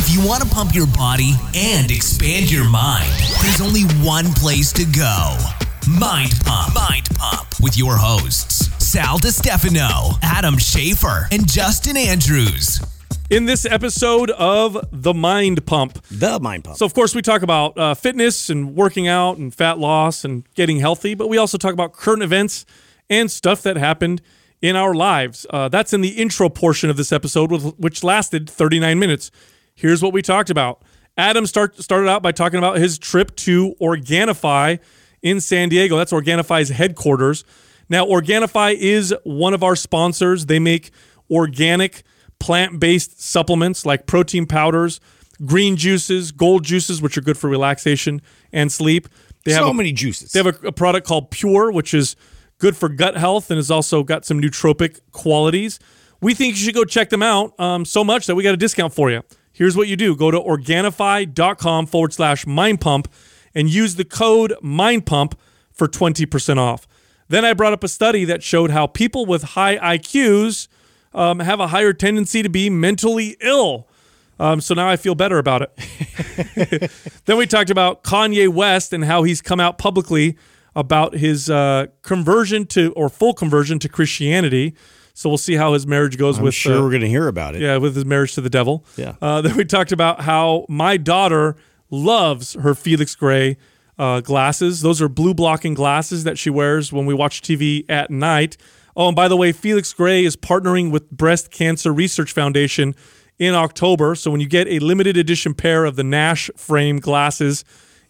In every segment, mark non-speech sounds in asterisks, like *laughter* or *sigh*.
If you want to pump your body and expand your mind, there's only one place to go Mind Pump. Mind Pump with your hosts, Sal DiStefano, Adam Schafer, and Justin Andrews. in this episode of The Mind Pump. The mind pump. So, of course, we talk about uh, fitness and working out and fat loss and getting healthy, but we also talk about current events and stuff that happened in our lives. Uh, that's in the intro portion of this episode, with- which lasted 39 minutes. Here's what we talked about. Adam start, started out by talking about his trip to Organifi in San Diego. That's Organifi's headquarters. Now, Organifi is one of our sponsors. They make organic plant based supplements like protein powders, green juices, gold juices, which are good for relaxation and sleep. They have so a, many juices. they have a, a product called Pure, which is good for gut health and has also got some nootropic qualities. We think you should go check them out um, so much that we got a discount for you. Here's what you do go to organifi.com forward slash mind pump and use the code mind pump for 20% off. Then I brought up a study that showed how people with high IQs um, have a higher tendency to be mentally ill. Um, so now I feel better about it. *laughs* then we talked about Kanye West and how he's come out publicly about his uh, conversion to or full conversion to Christianity. So we'll see how his marriage goes I'm with sure uh, we're going to hear about it. yeah, with his marriage to the devil. Yeah. Uh, *laughs* then we talked about how my daughter loves her Felix Gray uh, glasses. Those are blue blocking glasses that she wears when we watch TV at night. Oh, and by the way, Felix Gray is partnering with Breast Cancer Research Foundation in October. So when you get a limited edition pair of the Nash frame glasses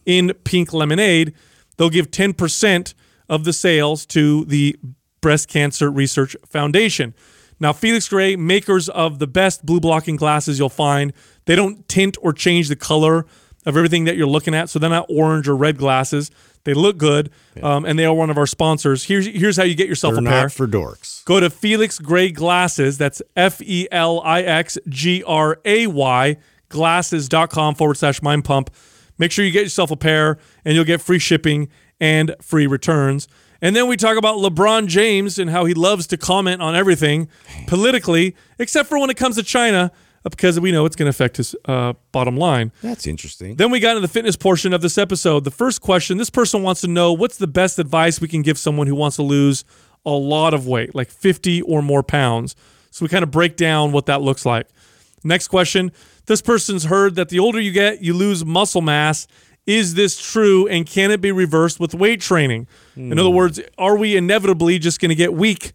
in pink lemonade, they'll give 10% of the sales to the Breast Cancer Research Foundation. Now, Felix Gray, makers of the best blue blocking glasses you'll find, they don't tint or change the color of everything that you're looking at. So they're not orange or red glasses. They look good, um, and they are one of our sponsors. Here's here's how you get yourself They're a pair. not for dorks. Go to Felix Gray Glasses. That's F E L I X G R A Y glasses.com forward slash mind pump. Make sure you get yourself a pair and you'll get free shipping and free returns. And then we talk about LeBron James and how he loves to comment on everything politically, except for when it comes to China, uh, because we know it's going to affect his uh, bottom line. That's interesting. Then we got into the fitness portion of this episode. The first question this person wants to know what's the best advice we can give someone who wants to lose a lot of weight, like 50 or more pounds. So we kind of break down what that looks like. Next question this person's heard that the older you get, you lose muscle mass. Is this true and can it be reversed with weight training? In other words, are we inevitably just going to get weak?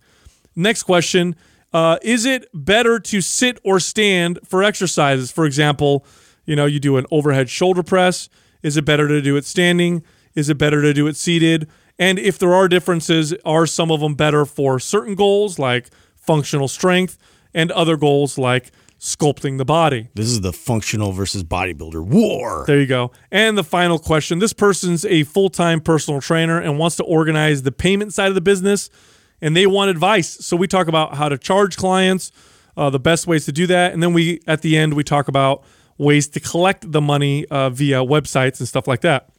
Next question uh, Is it better to sit or stand for exercises? For example, you know, you do an overhead shoulder press. Is it better to do it standing? Is it better to do it seated? And if there are differences, are some of them better for certain goals like functional strength and other goals like sculpting the body? This is the functional versus bodybuilder war. There you go. And the final question this person's a full time personal trainer and wants to organize the payment side of the business, and they want advice. So we talk about how to charge clients, uh, the best ways to do that. And then we, at the end, we talk about ways to collect the money uh, via websites and stuff like that.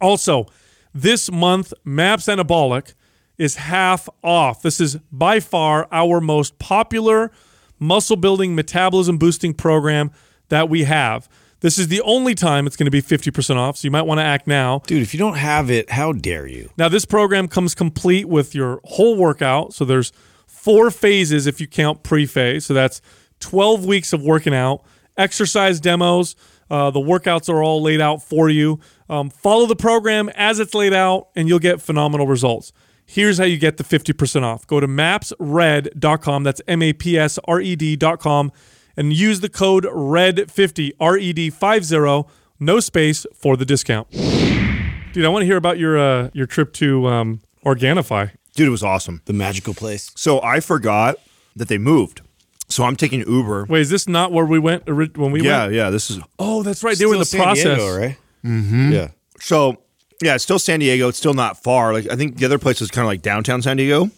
Also, this month, Maps Anabolic is half off. This is by far our most popular muscle building, metabolism boosting program that we have. This is the only time it's going to be 50% off, so you might want to act now. Dude, if you don't have it, how dare you? Now, this program comes complete with your whole workout. So there's four phases if you count pre-phase. So that's 12 weeks of working out, exercise demos. Uh, the workouts are all laid out for you. Um, follow the program as it's laid out, and you'll get phenomenal results. Here's how you get the 50% off. Go to mapsred.com. That's M A P S R E D.com and use the code RED50, R E D 50, no space for the discount. Dude, I want to hear about your uh, your trip to um, Organifi. Dude, it was awesome. The magical place. So I forgot that they moved. So I'm taking Uber. Wait, is this not where we went ori- when we yeah, went? yeah. This is Oh, that's right. They were in the San process. Diego, right? Mm-hmm. Yeah. so. Yeah, it's still San Diego. It's still not far. Like I think the other place is kind of like downtown San Diego.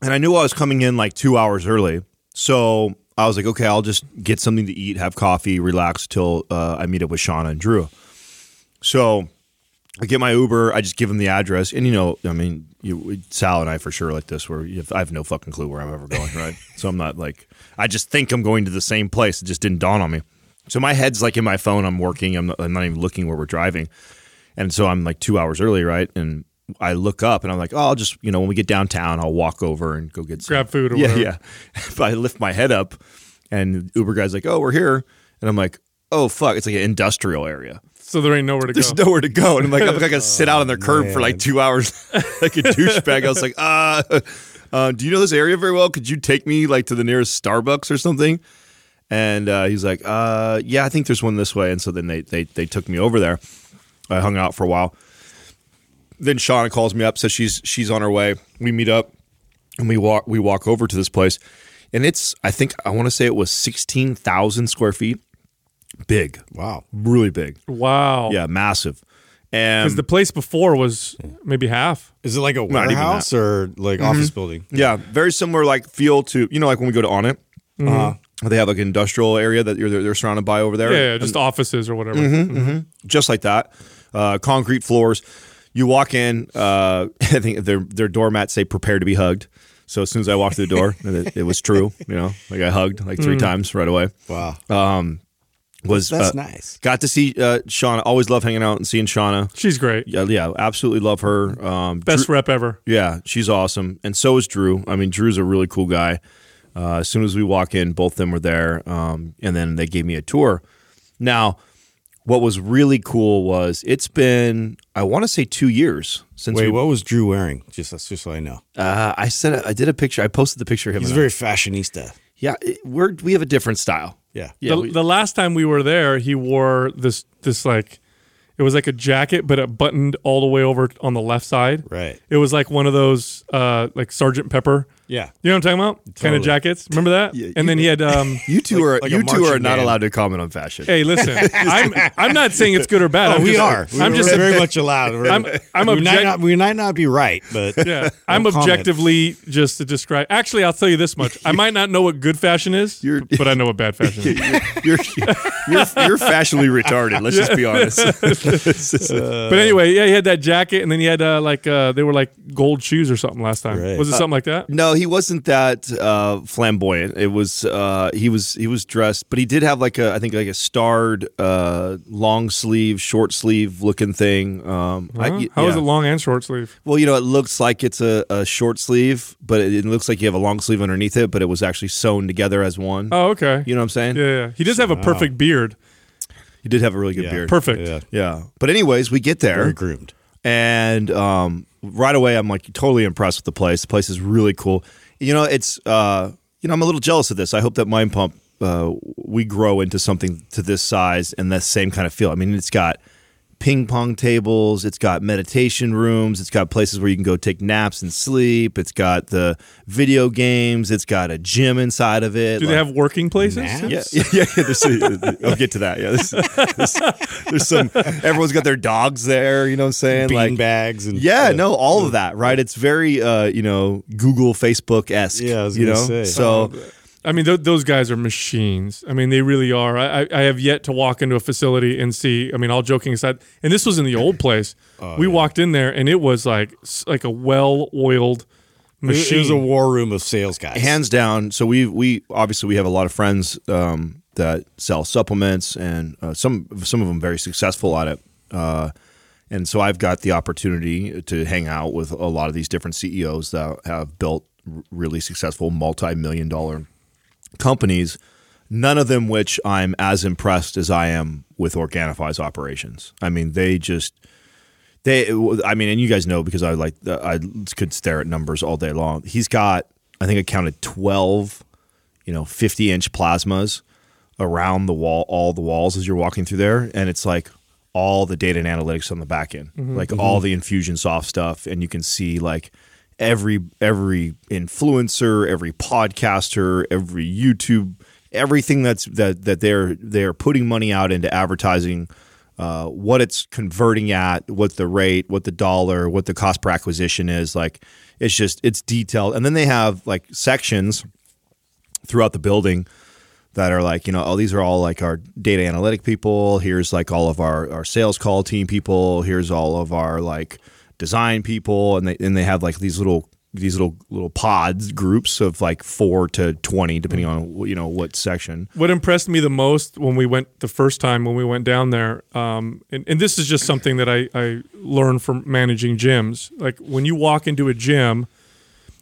And I knew I was coming in like two hours early, so I was like, okay, I'll just get something to eat, have coffee, relax till uh, I meet up with Shauna and Drew. So I get my Uber. I just give him the address, and you know, I mean, you, Sal and I for sure like this, where you have, I have no fucking clue where I'm ever going, right? *laughs* so I'm not like, I just think I'm going to the same place. It just didn't dawn on me. So my head's like in my phone. I'm working. I'm not, I'm not even looking where we're driving, and so I'm like two hours early, right? And I look up and I'm like, oh, I'll just you know when we get downtown, I'll walk over and go get some Grab food or yeah, whatever. yeah. *laughs* But I lift my head up, and Uber guy's like, oh, we're here, and I'm like, oh fuck, it's like an industrial area. So there ain't nowhere to There's go. There's nowhere to go, and I'm like, I'm like, I gotta sit out on their curb for like two hours, *laughs* like a douchebag. I was like, uh, uh, do you know this area very well? Could you take me like to the nearest Starbucks or something? And uh, he's like, uh, yeah, I think there's one this way. And so then they they they took me over there. I hung out for a while. Then Shauna calls me up, says she's she's on her way. We meet up, and we walk we walk over to this place, and it's I think I want to say it was sixteen thousand square feet, big, Wow. really big, wow. yeah, massive. And Because the place before was maybe half. Is it like a even that. warehouse or like office building? Yeah, very similar like feel to you know like when we go to Onnit, Mm-hmm. uh, they have like an industrial area that you're, they're surrounded by over there. Yeah, yeah, just offices or whatever. Mm-hmm. just like that, uh, concrete floors. You walk in, uh, *laughs* I think their their doormats say "prepare to be hugged." So as soon as I walked through the door, it, it was true. You know, like I hugged like Mm. three times right away. Wow. Um, Was That's uh, nice. Got to see uh, Shauna. Always love hanging out and seeing Shauna. She's great. Yeah, yeah, absolutely love her. Um, Best Drew- rep ever. Yeah, she's awesome, and so is Drew. I mean, Drew's a really cool guy. Uh, as soon as we walk in, both of them were there, um, and then they gave me a tour. Now, what was really cool was it's been I want to say two years since Wait, we. what was Drew wearing? Just that's just so I know. Uh, I said I did a picture. I posted the picture of him. He's and very fashionista. Yeah, it- we're we have a different style. Yeah. Yeah, the, we- the last time we were there, he wore this this like it was like a jacket, but it buttoned all the way over on the left side. Right. It was like one of those uh like Sergeant Pepper. Yeah. You know what I'm talking about? Kind of jackets. Remember that? Yeah, and then he had um *laughs* you two Like- are like a you two are not band. allowed to comment on fashion. Hey, listen. *laughs* I'm I'm not saying it's good or bad. Oh, I'm we just, are. I'm We're just very much allowed. We're- I'm I'm we, might not, we might not be right, but *laughs* yeah, I'm No comment. objectively just to describe. Actually, I'll tell you this much: I might not know what good fashion is, You're- but I know what bad fashion is. you're, you're you're fashionably retarded. Let's just be honest. but anyway, yeah, he had that jacket, and then he had uh, like uh, they were like gold shoes or something last time. Right. Was it something like that? No, he wasn't that uh, flamboyant. It was uh, he was he was dressed, but he did have like a I think like a starred uh, long sleeve, short sleeve looking thing. Um, I- Huh? y- How is yeah. it long and short sleeve? Well, you know, it looks like it's a, a short sleeve, but it, it looks like you have a long sleeve underneath it, but it was actually sewn together as one. Oh, okay. You know what I'm saying? Yeah, yeah. He does have a perfect beard. He did have a really good Yeah. beard. Perfect. yeah, Yeah. But anyways, we get there. very groomed. and um, right away I'm like totally impressed with the place. The place is really cool. You know, it's uh, you know I'm a little jealous of this. I hope that Mind Pump uh, we grow into something to this size and that same kind of feel. I mean, it's got ping pong tables, it's got meditation rooms, it's got places where you can go take naps and sleep. It's got the video games, it's got a gym inside of it. Do they have working places? Naps? yeah, yeah, *laughs* yeah. yeah there's a, I'll get to that. Yeah, there's, there's, there's some. Everyone's got their dogs there. You know what I'm saying? Bean like bags and yeah, no, all of that, right? It's very, uh, you know, Google, Facebook esque. Yeah, I was you gonna know. say. So I mean, th- those guys are machines. I mean, they really are. I, I- I have yet to walk into a facility and see. I mean, all joking aside, and this was in the old place. *laughs* Oh, we walked in there, and it was like like a well-oiled It machine. It was a war room of sales guys. hands down. So we we obviously we have a lot of friends um, that sell supplements, and uh, some some of them very successful at it. Uh, and so I've got the opportunity to hang out with a lot of these different CEOs that have built really successful multi-million dollar companies. None of them which I'm as impressed as I am with Organifi's operations. I mean, they just they. I mean, and you guys know because I like I could stare at numbers all day long. He's got I think I counted twelve, you know, fifty inch plasmas around the wall, all the walls as you're walking through there, and it's like all the data and analytics on the back end, mm-hmm. like mm-hmm. all the Infusionsoft stuff, and you can see like every every influencer, every podcaster, every YouTube, everything that's that that they're they're putting money out into advertising. Uh, what it's converting at, what the rate, what the dollar, what the cost per acquisition is, like it's just it's detailed, and then they have like sections throughout the building that are like you know oh these are all like our data analytic people here's like all of our, our sales call team people here's all of our like design people and they and they have like these little these little little pods groups of like four to twenty, depending on you know what section. What impressed me the most when we went the first time when we went down there, um, and, and this is just something that I, I learned from managing gyms. Like when you walk into a gym,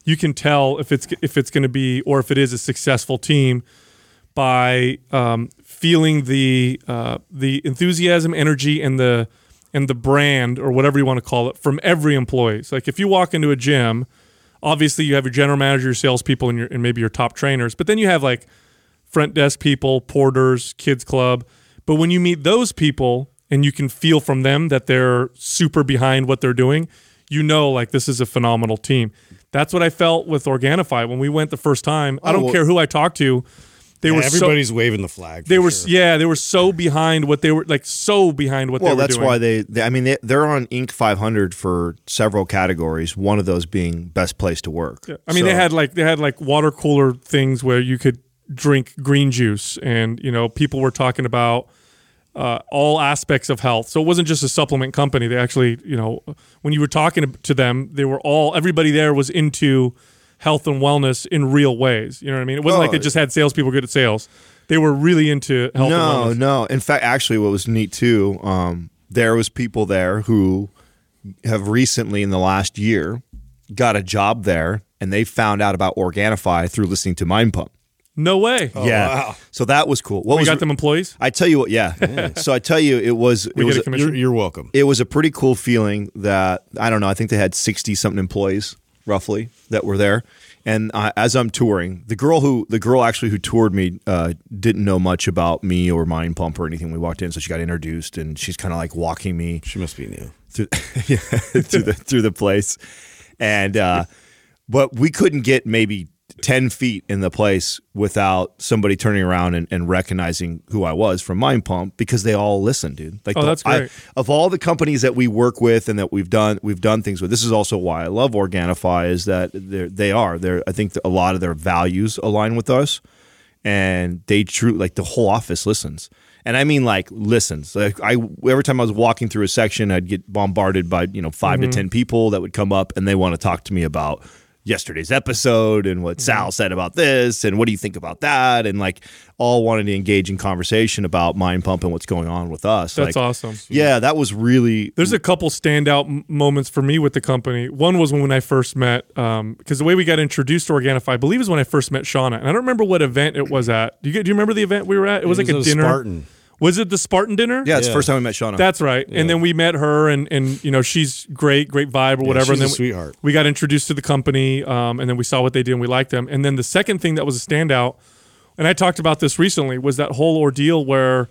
you can tell if it's if it's going to be or if it is a successful team by um, feeling the uh, the enthusiasm, energy, and the and the brand or whatever you want to call it from every employee. So like if you walk into a gym, obviously you have your general manager, your salespeople, and your and maybe your top trainers, but then you have like front desk people, porters, kids club. But when you meet those people and you can feel from them that they're super behind what they're doing, you know like this is a phenomenal team. That's what I felt with Organifi when we went the first time. I Oh, don't well- care who I talked to. They Yeah, were so, everybody's waving the flag. they were sure. yeah, they were so behind what they were like so behind what Well, they were that's doing. why they, they. I mean, they, they're on Inc. 500 for several categories. One of those being best place to work. I mean, they had like they had like water cooler things where you could drink green juice, and you know, people were talking about uh, all aspects of health. So it wasn't just a supplement company. They actually, you know, when you were talking to them, they were all everybody there was into health and wellness in real ways. You know what I mean? It wasn't like Oh. they just had salespeople good at sales. They were really into health. no, and wellness. no. In fact, actually, what was neat too, um, there was people there who have recently, in the last year, got a job there, and they found out about Organifi through listening to Mind Pump. no way. yeah, wow. so that was cool. What we was got them employees. I tell you what, yeah. *laughs* so I tell you, it was it We was get a a- commission. You're, you're welcome. it was a pretty cool feeling that I don't know. I think they had sixty something employees roughly that were there. And uh, as I'm touring, the girl who the girl actually who toured me uh, didn't know much about me or Mind Pump or anything. We walked in, so she got introduced, and she's kind of like walking me She must be new. through, *laughs* yeah, through the through the place, and uh, but we couldn't get maybe ten feet in the place without somebody turning around and, and recognizing who I was from Mind Pump because they all listen, dude. Like, Oh, the- that's I- great. of all the companies that we work with and that we've done we've done things with. This is also why I love Organifi is that they're, they are they I think a lot of their values align with us, and they true like the whole office listens. And I mean like listens. Like I every time I was walking through a section, I'd get bombarded by you know 5 to mm-hmm. ten people that would come up and they want to talk to me about yesterday's episode and what mm-hmm. Sal said about this and what do you think about that and like all wanting to engage in conversation about mind pump and what's going on with us. That's like, awesome. Yeah, that was really There's a couple standout m- moments for me with the company. One was when I first met, um, because the way we got introduced to Organifi, I believe, is when I first met Shauna, and I don't remember what event it was at. Do you, do you remember the event we were at? It was It like was a a dinner. Spartan. Was it the Spartan dinner? Yeah, it's the first time we met Shauna. That's right. And then we met her, and and you know she's great, great vibe or whatever. she's and a then sweetheart. We, we got introduced to the company, um, and then we saw what they did, and we liked them. And then the second thing that was a standout, and I talked about this recently, was that whole ordeal where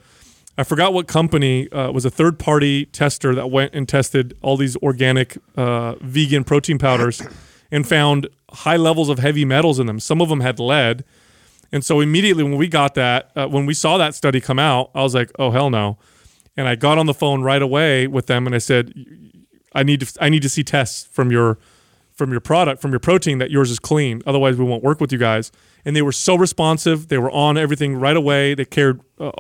I forgot what company uh, was a third party tester that went and tested all these organic uh, vegan protein powders and found high levels of heavy metals in them. Some of them had lead. And so immediately when we got that, uh, when we saw that study come out, I was like, "Oh hell no!" And I got on the phone right away with them, and I said, "I need to, I need to see tests from your, from your product, from your protein that yours is clean. Otherwise, we won't work with you guys." And they were so responsive; they were on everything right away. They cared, uh,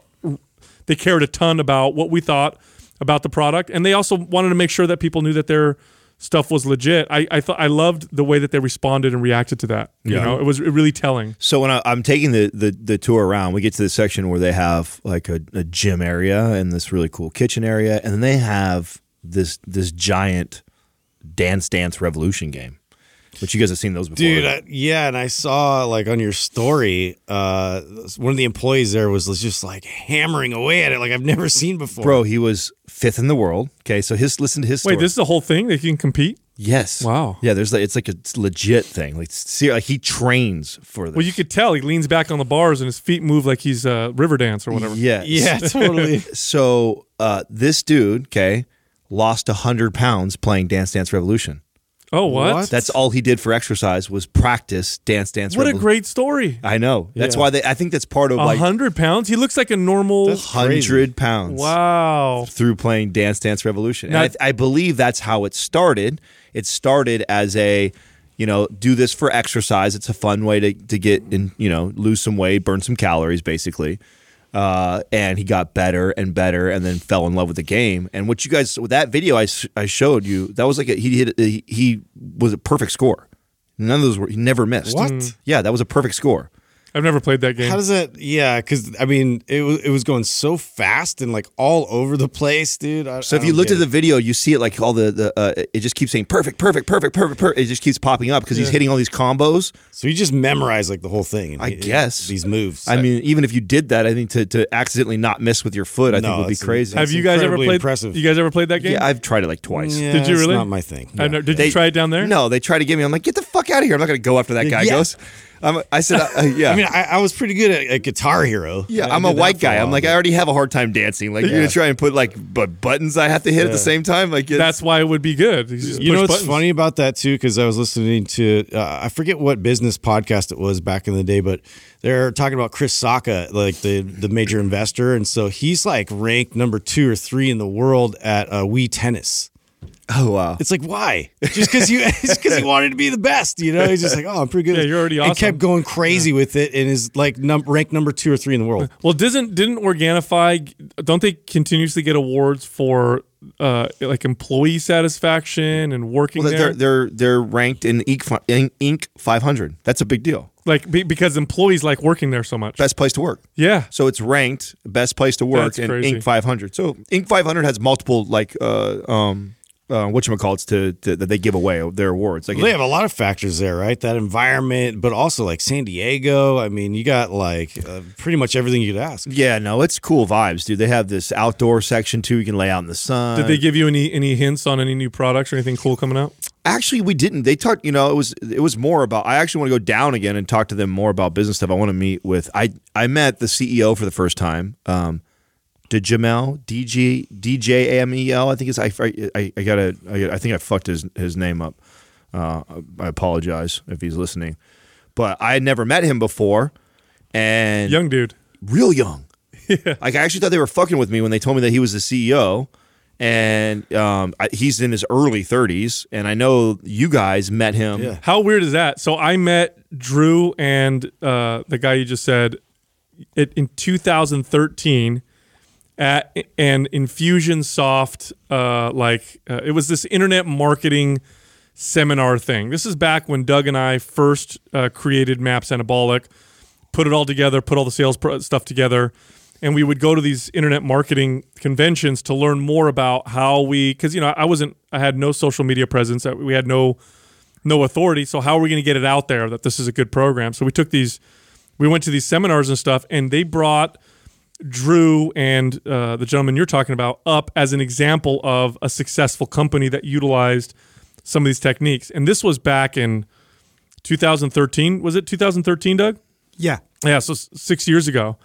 they cared a ton about what we thought about the product, and they also wanted to make sure that people knew that their stuff was legit. I, I thought I loved the way that they responded and reacted to that. You Yeah. know, it was really telling. So when I, I'm taking the, the the tour around, we get to the section where they have like a, a gym area and this really cool kitchen area, and then they have this this giant Dance Dance Revolution game, which you guys have seen those before. Dude, I, yeah, and I saw like on your story, uh, one of the employees there was just like hammering away at it like I've never seen before. bro, he was fifth in the world. Okay, so his listen to his story. Wait, this is the whole thing? They can compete? yes, Wow. yeah. There's like it's like a legit thing. Like, see, like he trains for this. Well, you could tell he leans back on the bars and his feet move like he's uh, river dance or whatever. Yes. yeah, *laughs* totally. So uh, this dude, okay, lost hundred pounds playing Dance Dance Revolution. Oh, what? What? That's all he did for exercise was practice Dance Dance. What a great story. I know. That's Yeah. why they. I think that's part of A like hundred pounds? He looks like a normal. Hundred pounds. wow. Through playing Dance Dance Revolution, Now- and I, I believe that's how it started. It started as a, you know, do this for exercise. It's a fun way to to get in, you know, lose some weight, burn some calories, basically. Uh, and he got better and better, and then fell in love with the game. And what you guys with that video I, I showed you, that was like a, he hit he, he was a perfect score. None of those were he never missed. What? Yeah, that was a perfect score. I've never played that game. How does that? Yeah, because I mean, it was it was going so fast and like all over the place, dude. I, So I if you looked get at the video, you see it like all the the uh, it just keeps saying perfect, perfect, perfect, perfect, perfect. It just keeps popping up because he's hitting all these combos. so you just memorize like the whole thing. and I he- guess. these moves. I mean, even if you did that, I think to, to accidentally not miss with your foot, I No, think would be crazy. Have you guys ever played? impressive. You guys ever played that game? yeah, I've tried it like twice. Yeah, Did you it's really? Not my thing. I know. Did They- you try it down there? No, they try to get me. I'm like, get the fuck out of here. I'm not going to go after that guy Yeah. goes. I'm, I said, uh, *laughs* yeah. I mean, I, I was pretty good at, at Guitar Hero. yeah, I I'm a white guy. I'm like, I already have a hard time dancing. Like, you're gonna try and put like but buttons I have to hit at the same time. Like, it's, That's why it would be good. You, You know push what's buttons. funny about that too? Because I was listening to uh, I forget what business podcast it was back in the day, but they're talking about Chris Sacca, like the the major investor, and so he's like ranked number two or three in the world at uh, Wii tennis. Oh wow. It's like why? Just because you *laughs* just because he wanted to be the best, you know? He's just like, oh, I'm pretty good. Yeah, you're already awesome. And kept going crazy with it, and is like num- ranked number two or three in the world. Well, doesn't didn't Organifi don't they continuously get awards for uh like employee satisfaction and working Well, they're they're they're ranked in Inc. in Inc. 500. That's a big deal. like be, because employees like working there so much. Best place to work. yeah. So it's ranked best place to work That's in crazy. Inc. 500. So Inc. 500 has multiple like uh um uh, what you call to, to that they give away their awards. Like Well, they have a lot of factors there, right? That environment, but also like San Diego. I mean, you got like uh, pretty much everything you'd ask. yeah, no, it's cool vibes, dude. They have this outdoor section too. You can lay out in the sun. Did they give you any any hints on any new products or anything cool coming out? Actually, we didn't. They talked. You know, it was it was more about. I actually want to go down again and talk to them more about business stuff. I want to meet with. I I met the CEO for the first time. Um, DeJamel DJ DJ AMEL. I think it's. I I, I gotta. I, I think I fucked his his name up. Uh, I apologize if he's listening, but I had never met him before, and Young dude. real young. *laughs* Like I actually thought they were fucking with me when they told me that he was the CEO, and um, I, he's in his early 30s. And I know you guys met him. Yeah. How weird is that? So I met Drew and uh, the guy you just said it, in 2013 at an Infusionsoft uh, like uh, it was this internet marketing seminar thing. This is back when Doug and I first uh, created Maps Anabolic, put it all together, put all the sales stuff together, and we would go to these internet marketing conventions to learn more about how we because you know I wasn't I had no social media presence, we had no no authority. So how are we going to get it out there that this is a good program? So we took these, we went to these seminars and stuff, and they brought Drew and uh, the gentleman you're talking about up as an example of a successful company that utilized some of these techniques. And this was back in 2013. Was it 2013, Doug? Yeah. Yeah, so six years ago.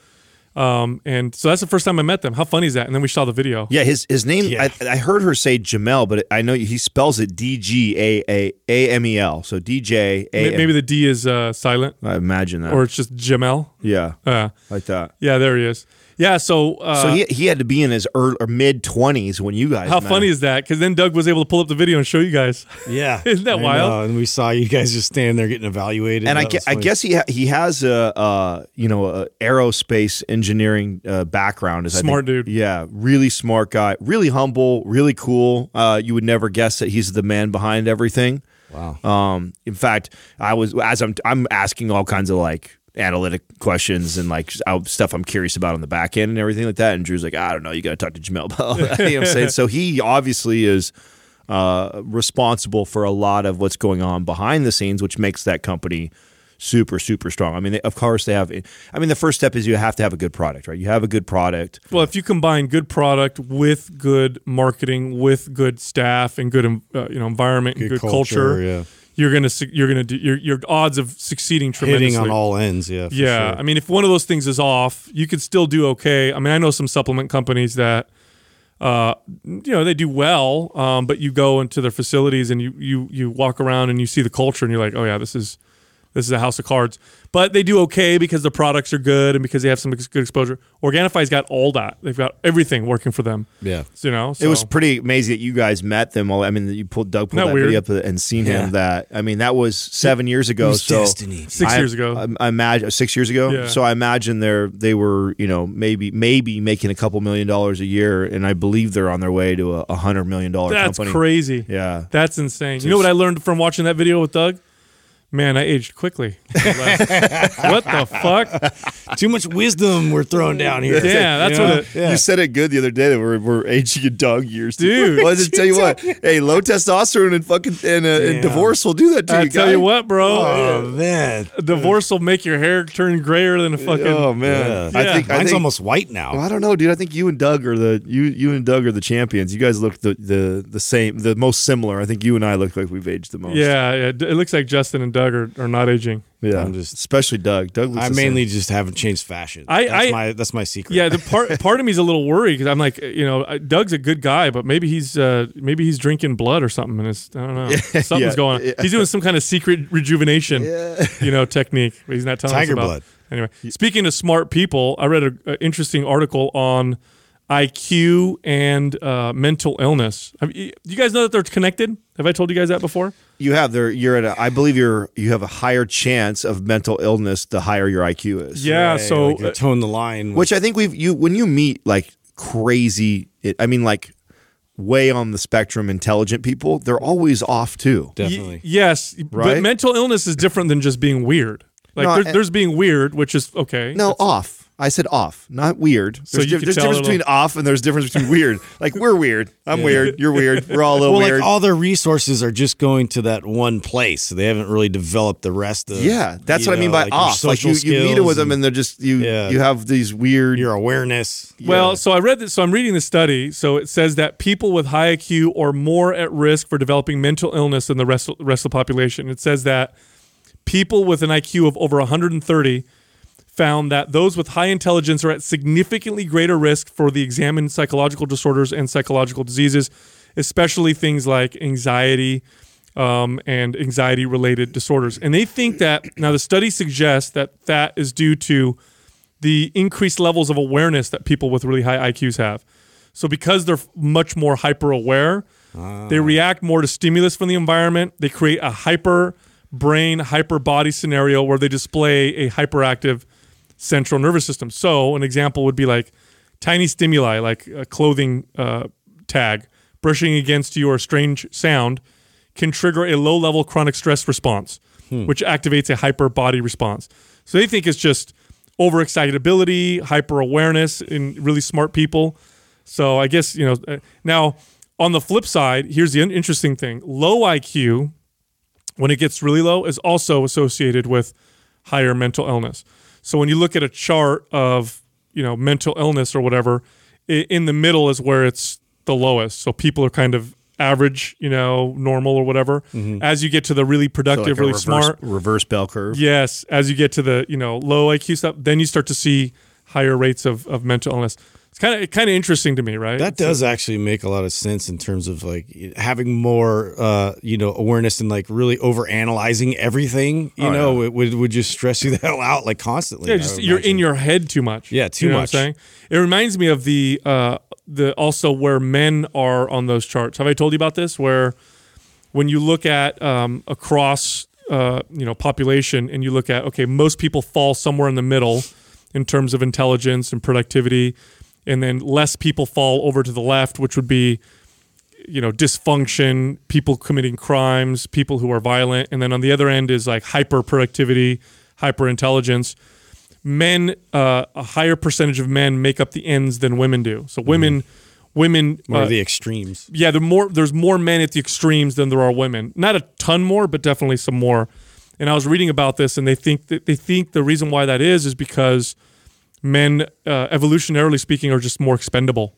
Um, and so that's the first time I met them. How funny is that? And then we saw the video. Yeah, his his name. Yeah. I, I heard her say Jamel, but I know he spells it D G A A A M E L. So D J May- A. Maybe the D is uh, silent, I imagine that. or it's just Jamel. Yeah, Uh, like that. yeah, there he is. Yeah, so uh, So he he had to be in his early, or mid twenties when you guys. How met funny him. is that? Because then Doug was able to pull up the video and show you guys. *laughs* Yeah, *laughs* Isn't that I wild? know, And we saw you guys just standing there getting evaluated. and I, That I guess he ha- he has a uh, you know a aerospace engineering uh, background. Is I Smart think- dude. Yeah, really smart guy. Really humble. Really cool. Uh, you would never guess that he's the man behind everything. Wow. Um, in fact, I was as I'm I'm asking all kinds of like analytic questions and like stuff I'm curious about on the back end and everything like that. And Drew's like, I don't know, you got to talk to Jamel about that. *laughs* *laughs* you know what I'm saying? So he obviously is uh, responsible for a lot of what's going on behind the scenes, which makes that company super super strong. I mean, they, of course they have. I mean, the first step is you have to have a good product, right? You have a good product. Well, if you combine good product with good marketing, with good staff and good uh, you know environment and Good good culture, culture, yeah. You're gonna you're gonna do your your odds of succeeding tremendously. hitting on all ends. Yeah. for yeah, sure. I mean, if one of those things is off, you could still do okay. I mean, I know some supplement companies that, uh, you know, they do well, um, but you go into their facilities and you you you walk around and you see the culture and you're like, oh yeah, this is this is a house of cards. But they do okay because the products are good and because they have some ex- good exposure. Organifi's got all that. They've got everything working for them. yeah. So, you know, It was pretty amazing that you guys met them. Well, I mean, you pulled Doug pulled Isn't that that video up and seen Yeah. him. That I mean, that was seven years ago. was so destiny. Six I- years ago. I, I imagine six years ago. Yeah. So I imagine they're they were you know maybe maybe making a couple million dollars a year, and I believe they're on their way to a, a hundred million dollar that's company. crazy. Yeah. That's insane. You know what I learned from watching that video with Doug? Man, I aged quickly. *laughs* what the fuck? Too much wisdom we're throwing down here. *laughs* Yeah, that's You what know? it- Yeah. You said it good the other day that we're, we're aging in dog years, Dude. Well, I just tell you *laughs* what, hey, low testosterone and fucking and, uh, and divorce will do that to I you. tell guy. you what, bro. Oh man. A divorce will make your hair turn grayer than a fucking. Oh man, Yeah. I Yeah. think I Mine's think, almost white now. Well, I don't know, dude. I think you and Doug are the you you and Doug are the champions. You guys look the the the same, the most similar. I think you and I look like we've aged the most. Yeah, yeah. It looks like Justin and Doug are, are not aging. yeah. I'm just- especially Doug. Doug. Looks I mainly same. just haven't changed fashion. I- that's I- my that's my secret. Yeah, the part *laughs* part of me is a little worried because I'm like, you know, uh, Doug's a good guy, but maybe he's uh, maybe he's drinking blood or something, and it's I don't know, *laughs* something's yeah, going on. yeah. He's doing some kind of secret rejuvenation, you know, technique. But he's not telling Tiger us about. blood. Anyway, speaking of smart people, I read an interesting article on IQ and uh, mental illness. Have you, you guys know that they're connected? Have I told you guys that before? you have there. You're at. A, I believe you're. You have a higher chance of mental illness the higher your IQ is. Yeah. Right, so like, you uh, tone the line. Which I think we've you when you meet like crazy. It, I mean, like way on the spectrum, intelligent people. They're always off too. definitely. Y- yes, but Right? mental illness is different than just being weird. Like No, there's, I- there's being weird, which is okay. No, off. I said off, not weird. So There's, you di- there's difference little- between off and there's difference between weird. *laughs* Like we're weird. I'm weird. You're weird. We're all a little Well, weird. like all their resources are just going to that one place. So they haven't really developed the rest of. yeah, that's you what I mean by like off. Like you, you meet it with skills them and they're just you. Yeah. You have these weird. your awareness. Well, so I read this. So I'm reading the study. So it says that people with high IQ are more at risk for developing mental illness than the rest, rest of the population. It says that people with an IQ of over 130 found that those with high intelligence are at significantly greater risk for the examined psychological disorders and psychological diseases, especially things like anxiety um, and anxiety related disorders. And they think that now the study suggests that that is due to the increased levels of awareness that people with really high IQs have. So because they're much more hyper aware, they react more to stimulus from the environment. They create a hyper brain, hyper body scenario where they display a hyperactive central nervous system. So an example would be like tiny stimuli, like a clothing uh, tag brushing against you or a strange sound, can trigger a low level chronic stress response, which activates a hyper body response. So they think it's just overexcitability, hyper awareness in really smart people. So I guess, you know, uh, now on the flip side, here's the interesting thing low IQ, when it gets really low, is also associated with higher mental illness. So when you look at a chart of, you know, mental illness or whatever, in the middle is where it's the lowest. So people are kind of average, you know, normal or whatever. Mm-hmm. As you get to the really so productive, like really reverse, smart, reverse bell curve. Yes, as you get to the you know low IQ stuff, then you start to see higher rates of, of mental illness. Kind of kind of interesting to me, right? That does actually make a lot of sense in terms of like having more, uh, you know, awareness and like really over analyzing everything. You know, it would would just stress you the *laughs* hell out like constantly. yeah, just you're imagine. in your head too much. Yeah, too You know much. What I'm saying it reminds me of the uh, the also where men are on those charts. Have I told you about this? Where when you look at um, across uh, you know population and you look at okay, most people fall somewhere in the middle in terms of intelligence and productivity, and then less people fall over to the left, which would be you know dysfunction, people committing crimes, people who are violent, and then on the other end is like hyper productivity, hyper intelligence. Men, uh, a higher percentage of men make up the ends than women do. So women, women, more uh, the extremes. yeah, there more. There's more men at the extremes than there are women. Not a ton more, but definitely some more. And I was reading about this, and they think that they think the reason why that is is because men, uh, evolutionarily speaking, are just more expendable.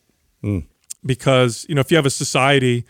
Because you know, if you have a society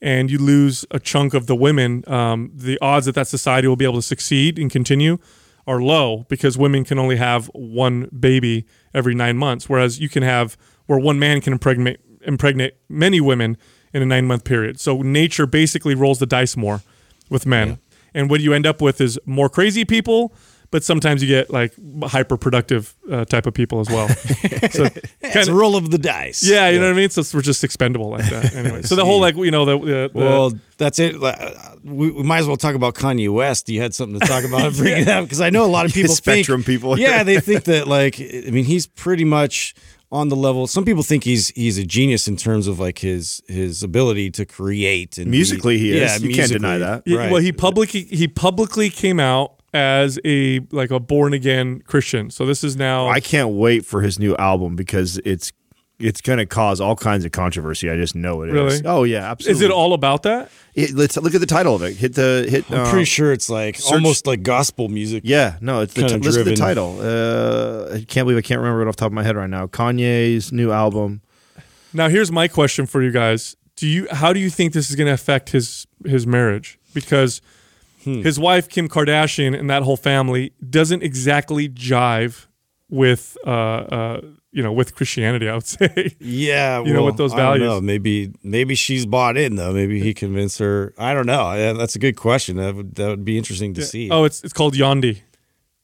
and you lose a chunk of the women, um, the odds that that society will be able to succeed and continue are low because women can only have one baby every nine months, whereas you can have where one man can impregnate impregnate many women in a nine month period. So nature basically rolls the dice more with men, and what you end up with is more crazy people. But sometimes you get like hyper productive uh, type of people as well. *laughs* so It's kind of, roll of the dice. yeah, you know what I mean. So we're just expendable like that. *laughs* Anyway, so the whole like you know the, the, the Well, that's it. We, we might as well talk about Kanye West. You had something to talk about. Bring *laughs* it up because I know a lot of people Spectrum think, people. Yeah, they think that like I mean he's pretty much on the level. Some people think he's he's a genius in terms of like his his ability to create and Musically, he is. Yeah, You can't deny that. Right. Well, he publicly he publicly came out as a like a born again Christian. So this is now I can't wait for his new album because it's it's going to cause all kinds of controversy. I just know it is. Really? Oh yeah, absolutely. is it all about that? It, let's look at the title of it. Hit the hit. I'm uh, pretty sure it's like almost like gospel music. Yeah, no, it's the t- listen to the title. Uh, I can't believe I can't remember it off the top of my head right now. Kanye's new album. Now here's my question for you guys. Do you how do you think this is going to affect his his marriage? Because Hmm. his wife Kim Kardashian and that whole family doesn't exactly jive with uh uh you know with Christianity, I would *laughs* say. Yeah, You know, with those I don't values. know. Maybe maybe she's bought in though. Maybe he convinced her. I don't know. Yeah, that's a good question. That would that would be interesting to see. Oh, it's it's called Yandhi.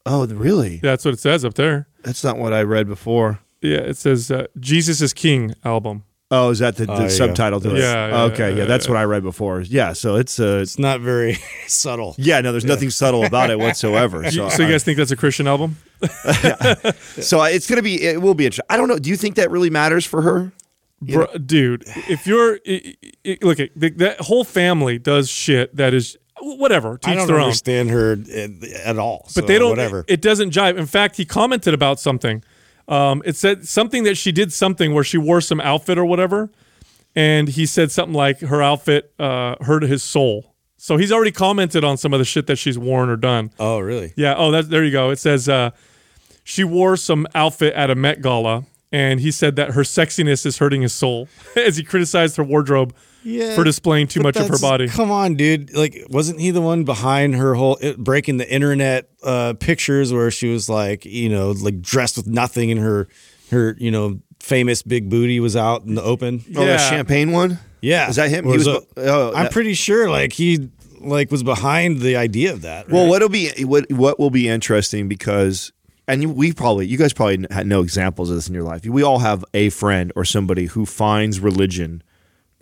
Oh, really? Yeah, that's what it says up there. That's not what I read before. Yeah, it says uh, Jesus is King album. Oh, is that the, the Oh, yeah. subtitle to it? Yeah, yeah, okay, yeah, yeah, that's yeah. what I read before. Yeah, so it's uh, it's not very *laughs* subtle. yeah, no, there's nothing subtle about it *laughs* whatsoever. So, So, you guys think that's a Christian album? *laughs* so it's gonna be, it will be interesting. I don't know. Do you think that really matters for her? Bro, dude, if you're i i look at the, that whole family does shit that is whatever. To I don't their own. understand her at, at all. But so they don't. Whatever. It doesn't jive. In fact, he commented about something. Um, it said something that she did something where she wore some outfit or whatever, and he said something like her outfit uh, hurt his soul. So he's already commented on some of the shit that she's worn or done. oh, really? Yeah. Oh, that there you go. It says uh, she wore some outfit at a Met Gala, and he said that her sexiness is hurting his soul *laughs* as he criticized her wardrobe Yeah. for displaying too much of her body. Come on, dude. Like, wasn't he the one behind her whole it, breaking the internet uh, pictures where she was like, you know, like dressed with nothing and her, her, you know, famous big booty was out in the open? Oh, Yeah. that champagne one. Yeah. Is that him? Or He was. it- oh, I'm that- pretty sure like he like was behind the idea of that. Well, what'll be what what will be interesting because, and we probably you guys probably had no examples of this in your life. We all have a friend or somebody who finds religion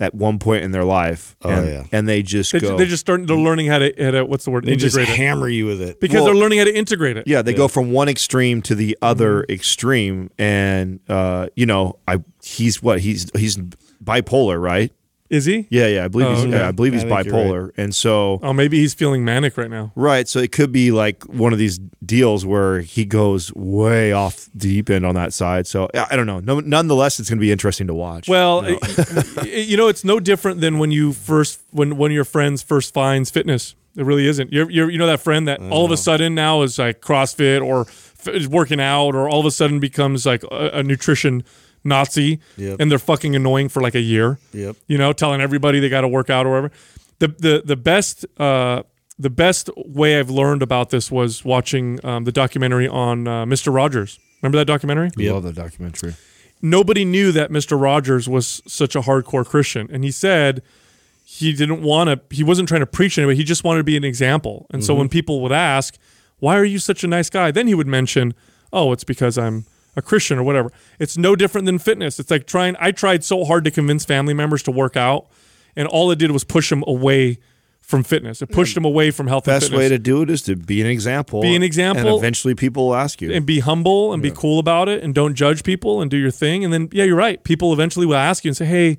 at one point in their life, Oh, and, yeah. and they just They, go. they just start. They're learning how to, how to what's the word? they just integrate it hammer you with it. because Well- they're learning how to integrate it. yeah, they go from one extreme to the other Mm-hmm. extreme, and uh, you know, I he's what he's he's bipolar, right? Is he? Yeah, yeah, I believe Oh, he's okay. yeah, I believe he's I bipolar, and so Oh, maybe he's feeling manic right now. Right. So it could be like one of these deals where he goes way off deep end on that side. So I don't know. No, nonetheless, it's going to be interesting to watch. Well, *laughs* y- you know, it's no different than when you first when one of your friends first finds fitness. It really isn't. You're, you're you know that friend that all of a mm-hmm. sudden now is like CrossFit or is working out or all of a sudden becomes like a, a nutrition Nazi Yep. and they're fucking annoying for like a year. Yep. You know, telling everybody they got to work out or whatever. The the the best uh, the best way I've learned about this was watching um, the documentary on uh, Mr. Rogers. Remember that documentary? love the documentary. nobody knew that Mr. Rogers was such a hardcore Christian. And he said he didn't want to, he wasn't trying to preach anybody. He just wanted to be an example. And so when people would ask, why are you such a nice guy? Then he would mention, oh, it's because I'm a Christian or whatever. It's no different than fitness. It's like trying, I tried so hard to convince family members to work out, and all it did was push them away from fitness. It pushed mm. them away from health and Best way to do it is to be an example. Be an example. And eventually people will ask you. and be humble and be cool about it and don't judge people and do your thing. And then, yeah, you're right. People eventually will ask you and say, hey,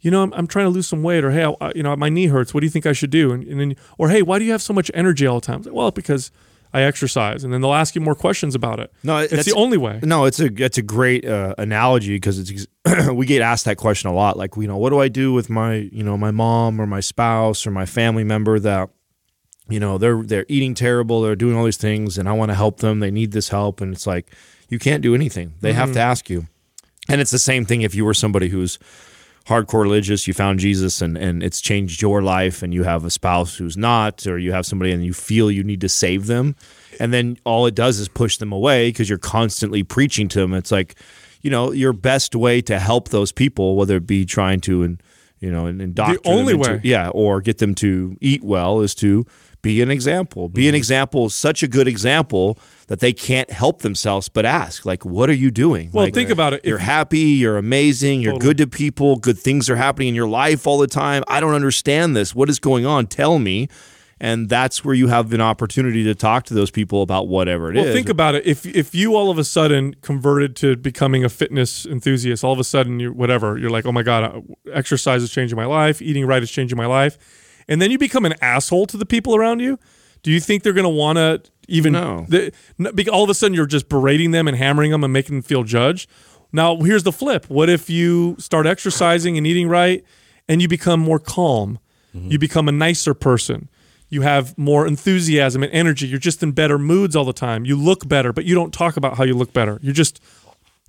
you know, I'm, I'm trying to lose some weight, or hey, I, you know, my knee hurts. What do you think I should do? And, and then, or hey, why do you have so much energy all the time? Like, well, because I exercise. And then they'll ask you more questions about it. No, it's that's- the only way. No, it's a it's a great uh, analogy because it's *clears throat* we get asked that question a lot. Like, you know, what do I do with my you know my mom or my spouse or my family member that you know they're they're eating terrible, they're doing all these things, and I want to help them. They need this help, and it's like you can't do anything. They have to ask you. And it's the same thing if you were somebody who's hardcore religious, you found Jesus and, and it's changed your life, and you have a spouse who's not, or you have somebody and you feel you need to save them. And then all it does is push them away because you're constantly preaching to them. It's like, you know, your best way to help those people, whether it be trying to, and you know, and indoctrinate them only into- way. yeah, or get them to eat well, is to be an example. Be an mm-hmm. example, such a good example that they can't help themselves but ask, like, what are you doing? Well, Like, think about it. You're happy, you're amazing, you're Totally. good to people, good things are happening in your life all the time. I don't understand this. What is going on? Tell me. and that's where you have an opportunity to talk to those people about whatever it is. Well, think about it. If if you all of a sudden converted to becoming a fitness enthusiast, all of a sudden you're whatever you're like, oh my god, uh, exercise is changing my life, eating right is changing my life, and then you become an asshole to the people around you. Do you think they're going to want to even? No. The, all of a sudden you're just berating them and hammering them and making them feel judged. Now here's the flip. What if you start exercising and eating right, and you become more calm? Mm-hmm. You become a nicer person. You have more enthusiasm and energy. You're just in better moods all the time. You look better, but you don't talk about how you look better. You're just,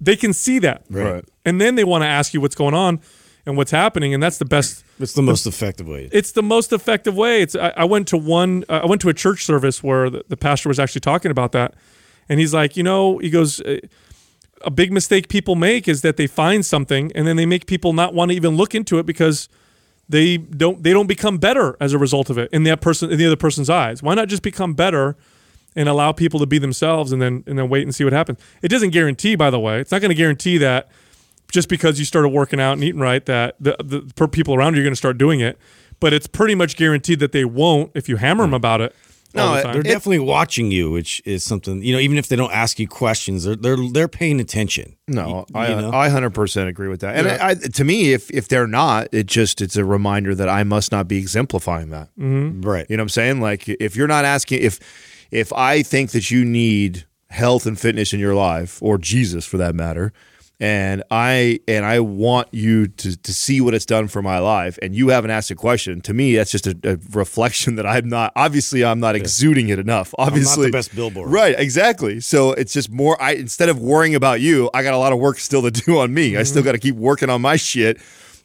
they can see that. Right. And then they want to ask you what's going on and what's happening. And that's the best, It's the most effective way. it's the most effective way. It's, I, I went to one, uh, I went to a church service where the, the pastor was actually talking about that. And he's like, you know, he goes, uh, a big mistake people make is that they find something and then they make people not want to even look into it because they don't they don't become better as a result of it in that person in the other person's eyes. Why not just become better and allow people to be themselves and then and then wait and see what happens? It doesn't guarantee, by the way, it's not going to guarantee that just because you started working out and eating right that the, the per people around you are going to start doing it. But it's pretty much guaranteed that they won't if you hammer them mm. about it. No, the. They're definitely watching you, which is something you know. Even if they don't ask you questions, they're they're they're paying attention. No, You- I you know? I hundred percent agree with that. And I, I, to me, if if they're not, it just it's a reminder that I must not be exemplifying that. Mm-hmm. right. You know what I'm saying? Like if you're not asking if if I think that you need health and fitness in your life or Jesus for that matter and I and I want you to to see what it's done for my life. And you haven't asked a question. To me that's just a, a reflection that I'm not obviously I'm not exuding it enough obviously. best billboard. right exactly. So it's just more I instead of worrying about you I got a lot of work still to do on me. I mm-hmm. still got to keep working on my shit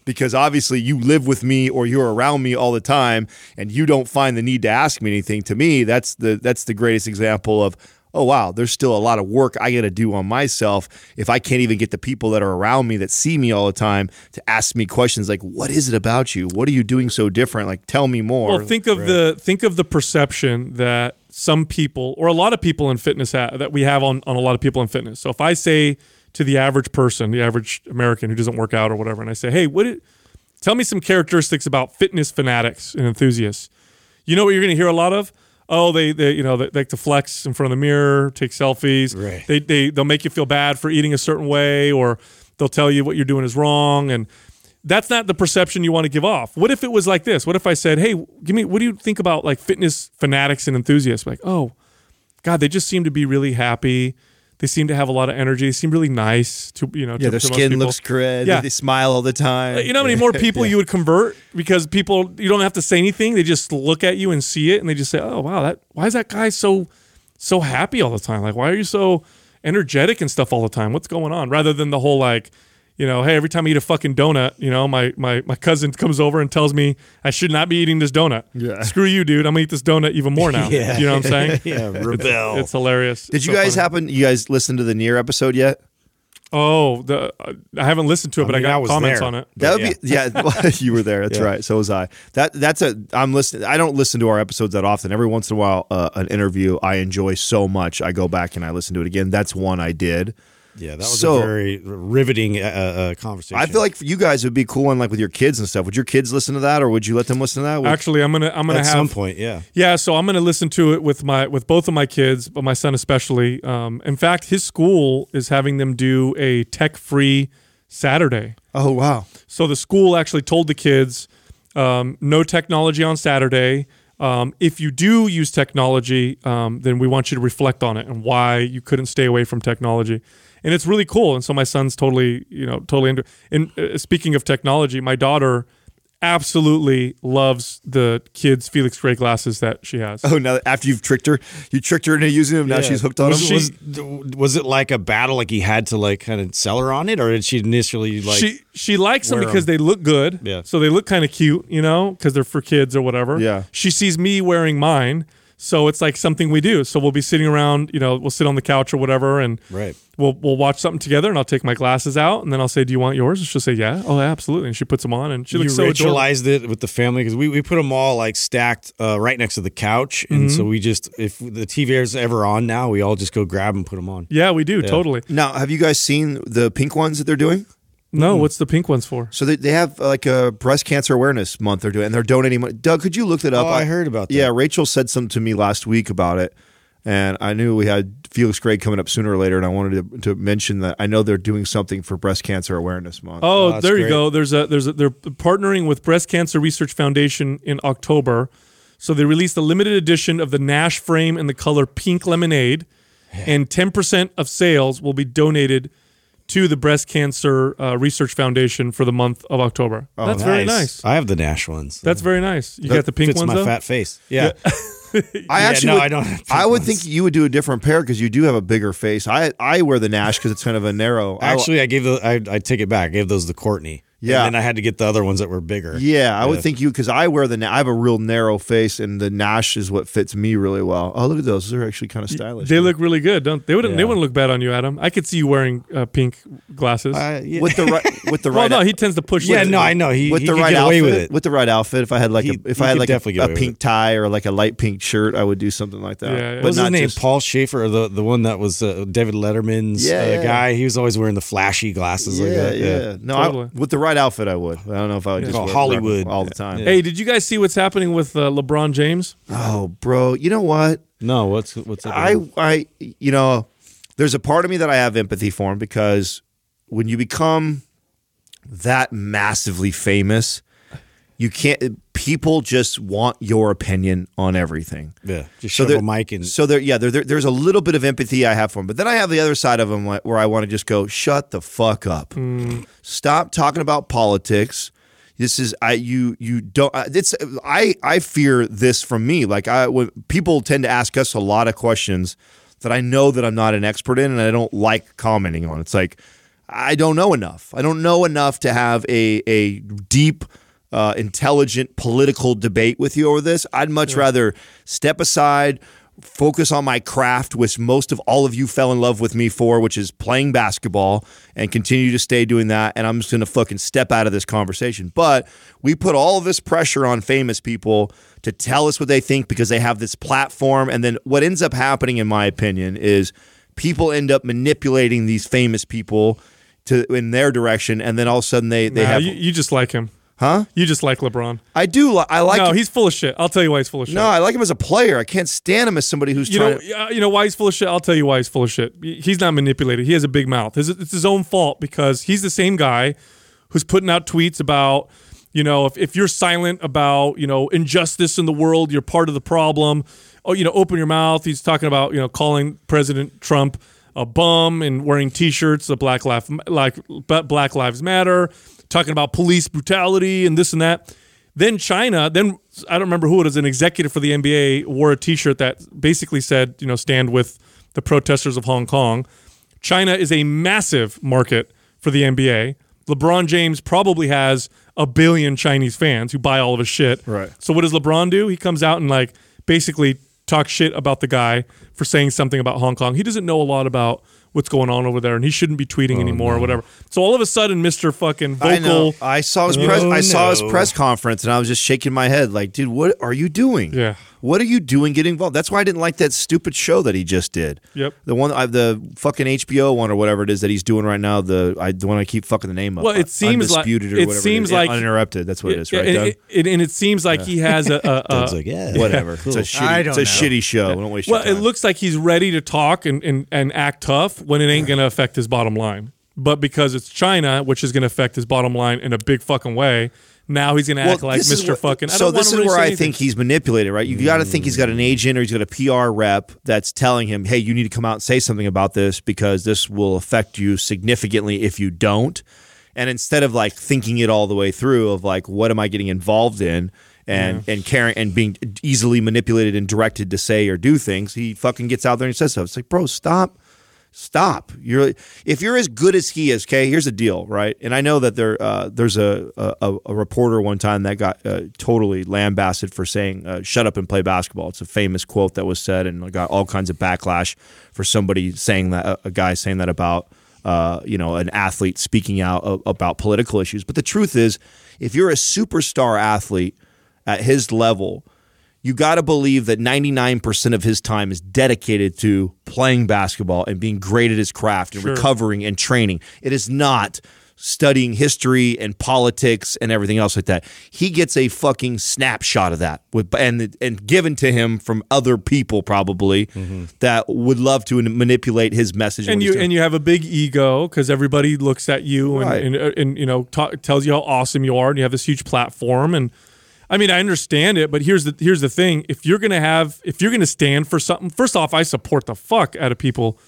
because obviously you live with me or you're around me all the time and you don't find the need to ask me anything. To me that's the that's the greatest example of oh wow there's still a lot of work i got to do on myself if i can't even get the people that are around me that see me all the time to ask me questions like what is it about you what are you doing so different like tell me more Well, think of the think of the perception that some people or a lot of people in fitness ha- that we have on on a lot of people in fitness. So if I say to the average person, the average American who doesn't work out or whatever, and I say, "Hey, what? Did, tell me some characteristics about fitness fanatics and enthusiasts." You know what you're going to hear a lot of? Oh, they, they you know they like to flex in front of the mirror, take selfies. Right. They they they'll make you feel bad for eating a certain way, or they'll tell you what you're doing is wrong, and that's not the perception you want to give off. What if it was like this? What if I said, "Hey, give me what do you think about like fitness fanatics and enthusiasts?" Like, "Oh, God, they just seem to be really happy. They seem to have a lot of energy. They seem really nice to you know. yeah to, their to skin looks great Yeah. they smile all the time uh, You know how many more *laughs* people you would convert because people you don't have to say anything. They just look at you and see it, and they just say, "Oh wow, that why is that guy so so happy all the time? Like, why are you so energetic and stuff all the time? What's going on?" Rather than the whole like, you know, hey, every time I eat a fucking donut, you know, my my my cousin comes over and tells me I should not be eating this donut. Yeah. screw you, dude. I'm gonna eat this donut even more now. *laughs* Yeah. you know what I'm saying? *laughs* yeah, rebel. It's hilarious. did It's you so guys funny. happen you guys listen to the Nir episode yet Oh, the uh, I haven't listened to it, but I mean, I got was comments there. on it. That would be yeah. well, *laughs* you were there. That's Yeah. right. So was I. That that's a. I'm listening. I don't listen to our episodes that often. Every once in a while, uh, an interview I enjoy so much, I go back and I listen to it again. That's one I did. Yeah, that was So- a very riveting uh, uh, conversation. I feel like for you guys, it would be cool one like with your kids and stuff. Would your kids listen to that, or would you let them listen to that? Would- Actually, I'm gonna I'm gonna at have some point, yeah. Yeah, so I'm going to listen to it with my with both of my kids, but my son especially. Um, in fact, his school is having them do a tech free Saturday. oh wow. So the school actually told the kids um, no technology on Saturday. Um, if you do use technology, um, then we want you to reflect on it and why you couldn't stay away from technology. And it's really cool. And so my son's totally, you know, totally into. And uh, speaking of technology, my daughter absolutely loves the kids Felix Gray glasses that she has. Oh, now after you've tricked her, you tricked her into using them. Now Yeah. she's hooked on was, them. Was, was it like a battle? Like he had to like kind of sell her on it, or did she initially like? she she likes them because because 'em. they look good. Yeah. So they look kind of cute, you know, because they're for kids or whatever. Yeah. She sees me wearing mine, so it's like something we do. So we'll be sitting around, you know, we'll sit on the couch or whatever, and Right. we'll we'll watch something together, and I'll take my glasses out, and then I'll say, "Do you want yours?" And she'll say, "Yeah." Oh, absolutely. And she puts them on, and she you looks so adorable. ritualized it with the family because we, we put them all like stacked uh, right next to the couch, and so Mm-hmm. we just if the TV is ever on now, we all just go grab and put them on. Yeah, we do totally. now, have you guys seen the pink ones that they're doing? No, what's the pink ones for? So they, they have like a breast cancer awareness month they're doing, and they're donating money. Doug, could you look that up? Oh, I heard about that. Yeah, Rachel said something to me last week about it, and I knew we had Felix Gray coming up sooner or later, and I wanted to, to mention that I know they're doing something for breast cancer awareness month. Oh, oh that's there you go. There's a there's a they're partnering with Breast Cancer Research Foundation in October. So they released a limited edition of the Nash frame in the color pink lemonade, and 10% of sales will be donated to the Breast Cancer uh, Research Foundation for the month of October. That's very nice. I have the Nash ones. That's very nice. You got the pink fits ones my though. fat face. *laughs* Yeah. I Yeah, actually, no, would, I don't have pink I would ones. think you would do a different pair because you do have a bigger face. I I wear the Nash because it's kind of a narrow. I- Actually, I gave the I, I take it back. I gave those to Courtney. Yeah. And then I had to get the other ones that were bigger. Yeah, I would think you because I wear the Na- I have a real narrow face, and the Nash is what fits me really well. Oh, look at those; those are actually kind of stylish. They look really good, don't they? Wouldn't they wouldn't look bad on you, Adam? I could see you wearing uh, pink glasses. Uh, yeah. with the right with the *laughs* right. well, no, he tends to push. yeah, like- no, I know. He, with he the right get outfit, away with it. with the right outfit. If I had like He- a if I had like a, a pink it. tie or like a light pink shirt, I would do something like that. Yeah, yeah. But what was his not name? just- Paul Shaffer, the the one that was uh, David Letterman's Yeah, uh, yeah. guy. He was always wearing the flashy glasses Yeah, like that. yeah. No, with the right outfit, I would. I don't know if I would just wear- Hollywood. all the time. Hey, did you guys see what's happening with uh, LeBron James? Oh, bro, you know what? No, what's what's up? I, I, you know, there's a part of me that I have empathy for him because when you become that massively famous, you can't. People just want your opinion on everything. yeah, just So there- mic and So there, yeah, there, there- there's a little bit of empathy I have for him, but then I have the other side of him where I want to just go, shut the fuck up, stop talking about politics. This is I you you don't. It's I I fear this from me. Like I when people tend to ask us a lot of questions that I know that I'm not an expert in, and I don't like commenting on. It's like I don't know enough. I don't know enough to have a a deep, uh, intelligent political debate with you over this. I'd much rather step aside, focus on my craft, which most of all of you fell in love with me for, which is playing basketball, and continue to stay doing that. And I'm just gonna fucking step out of this conversation. But we put all of this pressure on famous people to tell us what they think because they have this platform. And then what ends up happening, in my opinion, is people end up manipulating these famous people to in their direction, and then all of a sudden they they Nah, have you, you just like him, huh? You just like LeBron. I do. Li- I like. no, him- he's full of shit. I'll tell you why he's full of shit. no, I like him as a player. I can't stand him as somebody who's you trying. know, to, yeah, you know why he's full of shit. I'll tell you why he's full of shit. He's not manipulated. He has a big mouth. It's, his own fault because he's the same guy who's putting out tweets about, you know, if, if you're silent about, you know, injustice in the world, you're part of the problem. Oh, you know, open your mouth. He's talking about, you know, calling President Trump a bum and wearing T-shirts, the Black Lives like Black Lives Matter, talking about police brutality and this and that. Then China, then I don't remember who it was, an executive for the NBA wore a T-shirt that basically said, you know, stand with the protesters of Hong Kong. China is a massive market for the NBA. LeBron James probably has a billion Chinese fans who buy all of his shit. Right. So what does LeBron do? He comes out and like basically talk shit about the guy for saying something about Hong Kong. He doesn't know a lot about what's going on over there, and he shouldn't be tweeting oh, anymore or whatever. So all of a sudden, Mister Fucking vocal. I know. I saw his press. Oh, I saw his press conference, and I was just shaking my head, like, dude, what are you doing? Yeah. What are you doing getting involved? That's why I didn't like that stupid show that he just did. Yep. The one, I, the fucking HBO one or whatever it is that he's doing right now. The I, the one I keep fucking the name of. Well, it uh, seems like- Undisputed or it whatever seems is. like- uninterrupted. That's what it is, right? and, Doug? it- and it seems like he has a, a, *laughs* Doug's a like, yeah, *laughs* Whatever. cool. It's a I shitty. don't It's a know. shitty show. Don't waste well, your it looks like he's ready to talk and, and, and act tough when it ain't going to affect his bottom line. But because it's China, which is going to affect his bottom line in a big fucking way, now he's going to act like Mr. what- fucking. I So this is really where I anything. think he's manipulated, right? You got to think he's got an agent or he's got a PR rep that's telling him, "Hey, you need to come out and say something about this because this will affect you significantly if you don't." And instead of like thinking it all the way through, of like, what am I getting involved in? And and caring and being easily manipulated and directed to say or do things, he fucking gets out there and says so. It's like, bro, stop stop. You're if you're as good as he is. Okay, here's the deal, right? And I know that there uh, there's a, a a reporter one time that got uh, totally lambasted for saying uh, "shut up and play basketball." It's a famous quote that was said and got all kinds of backlash for somebody saying that a, guy saying that about. Uh, you know, an athlete speaking out about political issues. But the truth is, if you're a superstar athlete at his level, you got to believe that 99% of his time is dedicated to playing basketball and being great at his craft and Sure. recovering and training. It is not studying history and politics and everything else like that. He gets a fucking snapshot of that with and and given to him from other people probably that would love to manipulate his message. and you and you have a big ego because everybody looks at you and Right. and, uh, and you know tells you how awesome you are, and you have this huge platform. And I mean, I understand it, but here's the here's the thing: if you're gonna have, if you're gonna stand for something, first off, I support the fuck out of people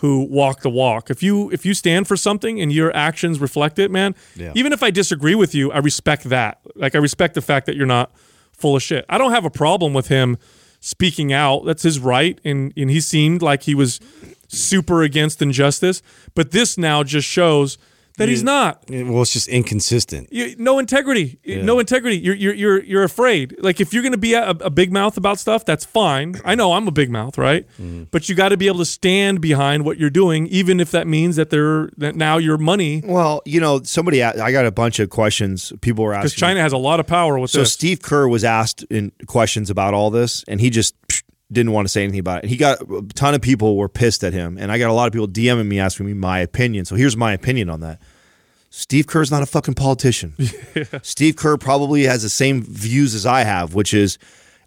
who walk the walk. If you if you stand for something and your actions reflect it, man, Yeah. even if I disagree with you, I respect that. Like I respect the fact that you're not full of shit. I don't have a problem with him speaking out. That's his right, and and he seemed like he was super against injustice. But this now just shows that he's not. Well, it's just inconsistent. You, no integrity. No integrity. You're you're you're you're afraid. Like if you're going to be a, a big mouth about stuff, that's fine. I know I'm a big mouth, right? Mm. But you got to be able to stand behind what you're doing, even if that means that they're that now your money well, you know, somebody I got a bunch of questions people were asking because. China has a lot of power with So this. Steve Kerr was asked in questions about all this, and he just psh, didn't want to say anything about it. He got a ton of people were pissed at him, and I got a lot of people DMing me asking me my opinion. So here's my opinion on that. Steve Kerr's not a fucking politician. *laughs* Steve Kerr probably has the same views as I have, which is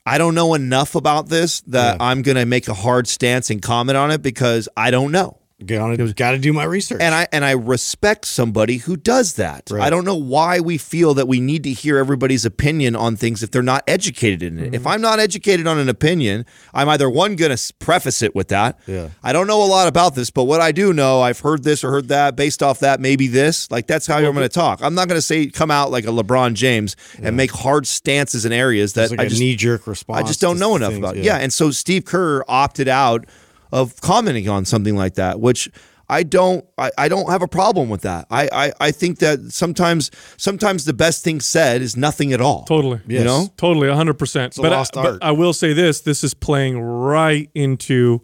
I don't know enough about this that I'm going to make a hard stance and comment on it because I don't know. Got to do my research. And I and I respect somebody who does that. Right. I don't know why we feel that we need to hear everybody's opinion on things if they're not educated in it. If mm-hmm. I'm not educated on an opinion, I'm either one going to preface it with that. Yeah. I don't know a lot about this, but what I do know, I've heard this or heard that. Based off that, maybe this. Like that's how I'm going to talk. I'm not going to say come out like a LeBron James and make hard stances in areas that like I a just knee jerk response. I just don't know enough things, about it. Yeah. and so Steve Kerr opted out of commenting on something like that, which I don't I, I don't have a problem with that. I, I I think that sometimes sometimes the best thing said is nothing at all. Totally. Yes. You know? Totally, 100%. but, I, but. I will say this this is playing right into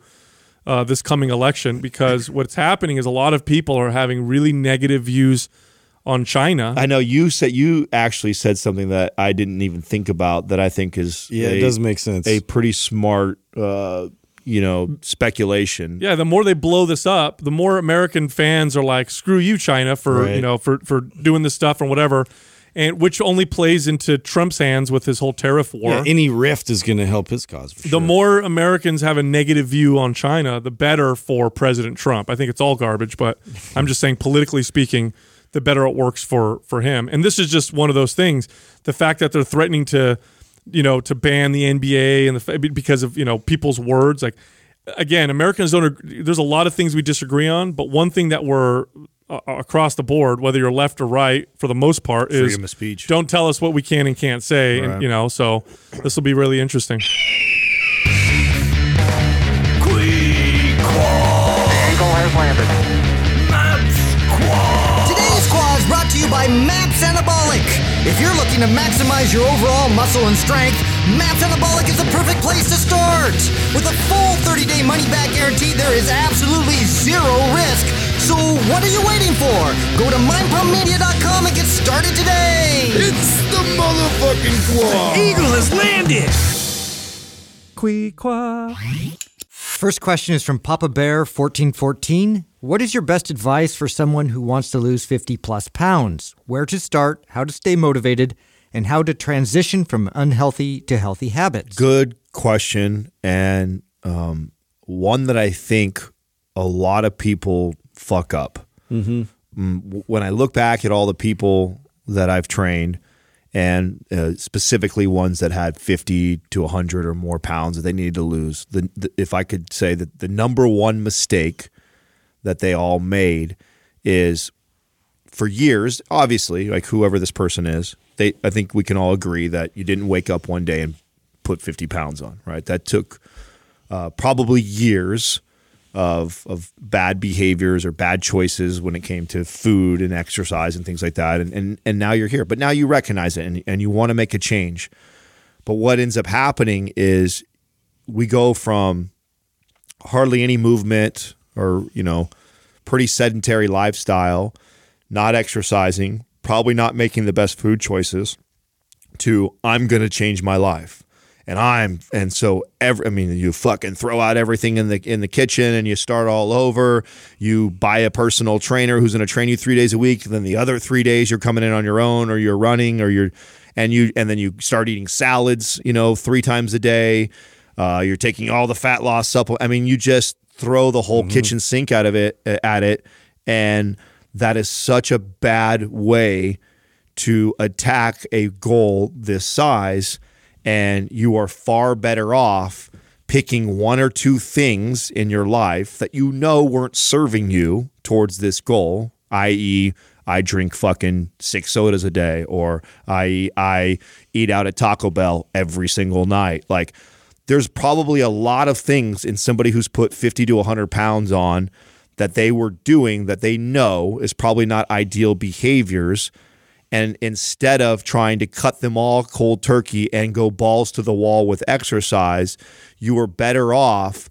uh, this coming election because *laughs* what's happening is a lot of people are having really negative views on China. I know you said you actually said something that I didn't even think about that I think is Yeah, a, it does make sense. a pretty smart uh, you know speculation. yeah, the more they blow this up, the more American fans are like, "Screw you, China, for Right. you know for for doing this stuff or whatever," and which only plays into Trump's hands with his whole tariff war. yeah, any rift is going to help his cause. For the sure. more Americans have a negative view on China, the better for President Trump. I think it's all garbage, but *laughs* I'm just saying, politically speaking, the better it works for for him. And this is just one of those things. The fact that they're threatening to, you know, to ban the NBA and the fa- because of you know people's words. Like again, Americans don't. There's a lot of things we disagree on, but one thing that we're uh, across the board, whether you're left or right, for the most part, is Freedom of speech. don't tell us what we can and can't say. Right. And you know, so this will be really interesting. Today's squad is brought to you by MAPS Anabolic. If you're looking to maximize your overall muscle and strength, MAPS Anabolic is the perfect place to start. With a full 30-day money-back guarantee, there is absolutely zero risk. So what are you waiting for? Go to mindpumpmedia.com and get started today. It's the motherfucking Quah. Eagle has landed. First question is from Papa Bear 1414. What is your best advice for someone who wants to lose 50 plus pounds? Where to start, how to stay motivated, and how to transition from unhealthy to healthy habits? Good question, and um, one that I think a lot of people fuck up. Mm, when I look back at all the people that I've trained, and uh, specifically ones that had 50 to 100 or more pounds that they needed to lose, the, the, if I could say that the number one mistake that they all made is for years, obviously, like whoever this person is, they I think we can all agree that you didn't wake up one day and put 50 pounds on, right? That took uh, probably years of of bad behaviors or bad choices when it came to food and exercise and things like that. And and, and now you're here. But now you recognize it and, and you want to make a change. But what ends up happening is we go from hardly any movement or, you know, pretty sedentary lifestyle, not exercising, probably not making the best food choices, to I'm going to change my life. and I'm and so every I mean you fucking throw out everything in the in the kitchen and you start all over. You buy a personal trainer who's going to train you 3 days a week, then the other 3 days you're coming in on your own or you're running or you're and you and then you start eating salads, you know, 3 times a day. Uh, you're taking all the fat loss supplement. I mean, you just throw the whole mm-hmm. kitchen sink out of it uh, at it and that is such a bad way to attack a goal this size and you are far better off picking one or two things in your life that you know weren't serving you towards this goal i.e. I drink fucking six sodas a day, or I I eat out at Taco Bell every single night. Like, there's probably a lot of things in somebody who's put 50 to 100 pounds on that they were doing that they know is probably not ideal behaviors. And instead of trying to cut them all cold turkey and go balls to the wall with exercise, you are better off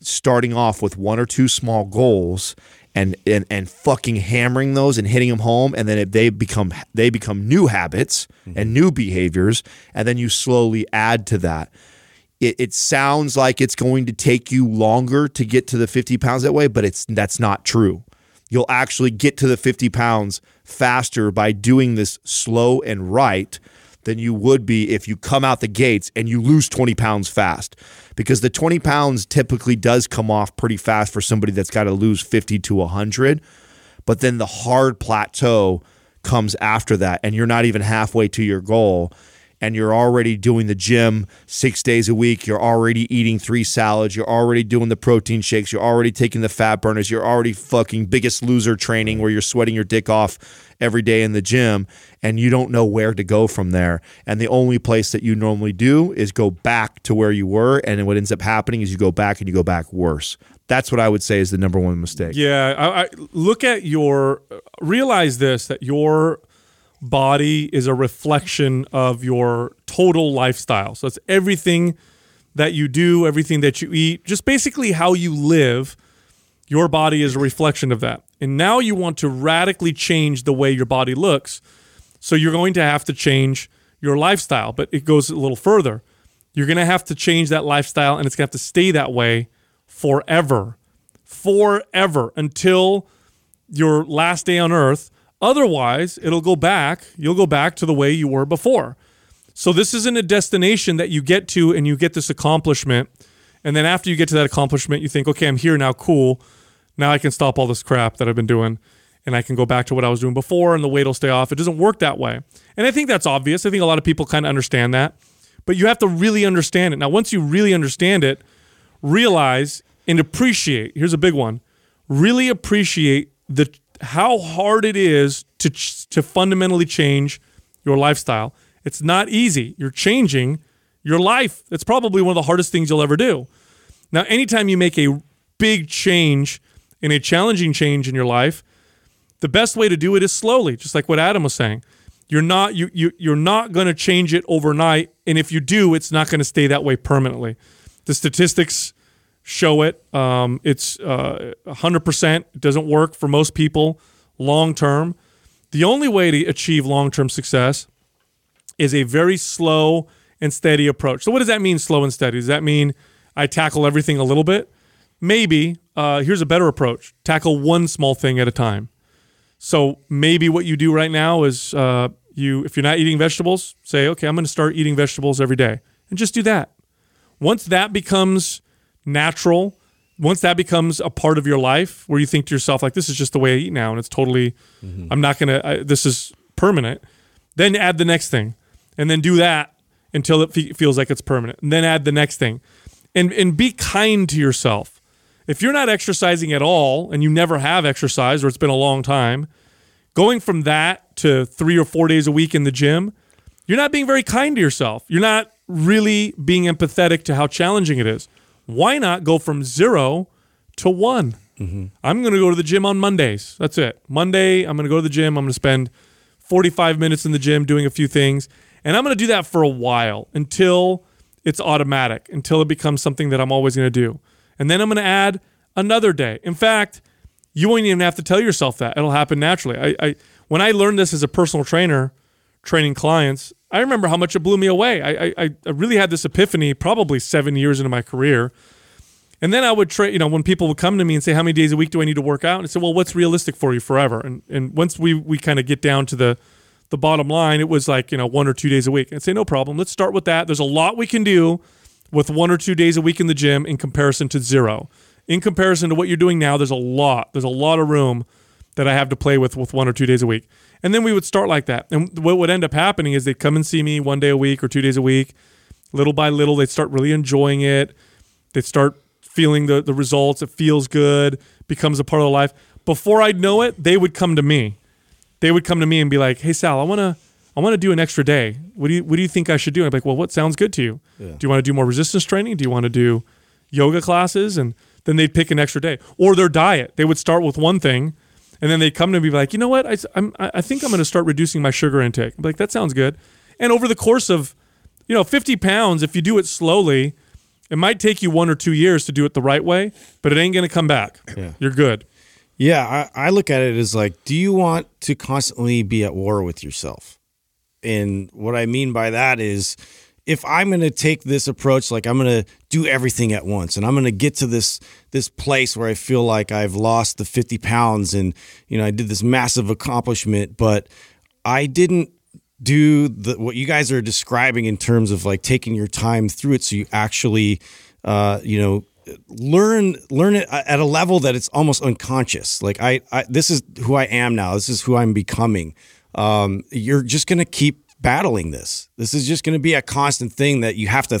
starting off with one or two small goals and and, and fucking hammering those and hitting them home. And then if they become they become new habits and mm-hmm. new behaviors. And then you slowly add to that it, it sounds like it's going to take you longer to get to the 50 pounds that way but it's that's not true you'll actually get to the 50 pounds faster by doing this slow and right than you would be if you come out the gates and you lose 20 pounds fast. Because the 20 pounds typically does come off pretty fast for somebody that's got to lose 50 to 100. But then the hard plateau comes after that, and you're not even halfway to your goal. And you're already doing the gym six days a week. You're already eating three salads. You're already doing the protein shakes. You're already taking the fat burners. You're already fucking biggest loser training where you're sweating your dick off every day in the gym and you don't know where to go from there. And the only place that you normally do is go back to where you were. And what ends up happening is you go back and you go back worse. That's what I would say is the number one mistake. Yeah, I, I look at your realize this that your body is a reflection of your total lifestyle. So it's everything that you do, everything that you eat, just basically how you live. Your body is a reflection of that. And now you want to radically change the way your body looks. So you're going to have to change your lifestyle, but it goes a little further. You're going to have to change that lifestyle and it's going to have to stay that way forever. Forever until your last day on earth. Otherwise, it'll go back. You'll go back to the way you were before. So this isn't a destination that you get to and you get this accomplishment. And then after you get to that accomplishment, you think, okay, I'm here now, cool. Now I can stop all this crap that I've been doing and I can go back to what I was doing before and the weight will stay off. It doesn't work that way. And I think that's obvious. I think a lot of people kind of understand that. But you have to really understand it. Now, once you really understand it, realize and appreciate. Here's a big one. Really appreciate the how hard it is to to fundamentally change your lifestyle. It's not easy. You're changing your life. It's probably one of the hardest things you'll ever do. Now, anytime you make a big change in a challenging change in your life, the best way to do it is slowly, just like what Adam was saying. You're not you, you you're not going to change it overnight, and if you do, it's not going to stay that way permanently. The statistics show it. Um, it's uh, 100%. It doesn't work for most people long term. The only way to achieve long term success is a very slow and steady approach. So, what does that mean, slow and steady? Does that mean I tackle everything a little bit? Maybe. Uh, here's a better approach tackle one small thing at a time. So, maybe what you do right now is uh, you, if you're not eating vegetables, say, okay, I'm going to start eating vegetables every day and just do that. Once that becomes natural, once that becomes a part of your life where you think to yourself, like, this is just the way I eat now and it's totally, mm-hmm. I'm not going to, this is permanent, then add the next thing and then do that until it fe- feels like it's permanent and then add the next thing and and be kind to yourself. If you're not exercising at all and you never have exercised or it's been a long time going from that to 3 or 4 days a week in the gym you're not being very kind to yourself. You're not really being empathetic to how challenging it is why not go from 0 to 1 mm-hmm. I'm going to go to the gym on Mondays. That's it. Monday, I'm going to go to the gym. I'm going to spend 45 minutes in the gym doing a few things. And I'm going to do that for a while until it's automatic, until it becomes something that I'm always going to do. And then I'm going to add another day. In fact, you won't even have to tell yourself that. It'll happen naturally. I, I when I learned this as a personal trainer, training clients, I remember how much it blew me away. I, I, I really had this epiphany probably seven years into my career. And then I would train, you know, when people would come to me and say, How many days a week do I need to work out? And I said, Well, what's realistic for you forever? And and once we we kind of get down to the the bottom line, it was like, you know, one or two days a week. And say, No problem. Let's start with that. There's a lot we can do with one or two days a week in the gym in comparison to zero. In comparison to what you're doing now, there's a lot. There's a lot of room that I have to play with with one or two days a week. And then we would start like that. And what would end up happening is they'd come and see me one day a week or two days a week. Little by little, they'd start really enjoying it. They'd start feeling the, the results. It feels good, becomes a part of their life. Before I'd know it, they would come to me. They would come to me and be like, "Hey Sal, I want to I want to do an extra day. What do you what do you think I should do?" And I'm like, "Well, what sounds good to you? Do you want to do more resistance training? Do you want to do yoga classes?" And then they'd pick an extra day or their diet. They would start with one thing and then they come to me like, you know what? I, I'm, I think I'm going to start reducing my sugar intake. I'm like, that sounds good. And over the course of, you know, 50 pounds, if you do it slowly, it might take you one or two years to do it the right way, but it ain't going to come back. Yeah. You're good. Yeah, I, I look at it as like, do you want to constantly be at war with yourself? And what I mean by that is, if I'm going to take this approach, like I'm going to do everything at once, and I'm going to get to this this place where I feel like I've lost the 50 pounds, and you know I did this massive accomplishment, but I didn't do the what you guys are describing in terms of like taking your time through it, so you actually, uh, you know, learn learn it at a level that it's almost unconscious. Like I, I this is who I am now. This is who I'm becoming. Um, you're just going to keep battling this. This is just going to be a constant thing that you have to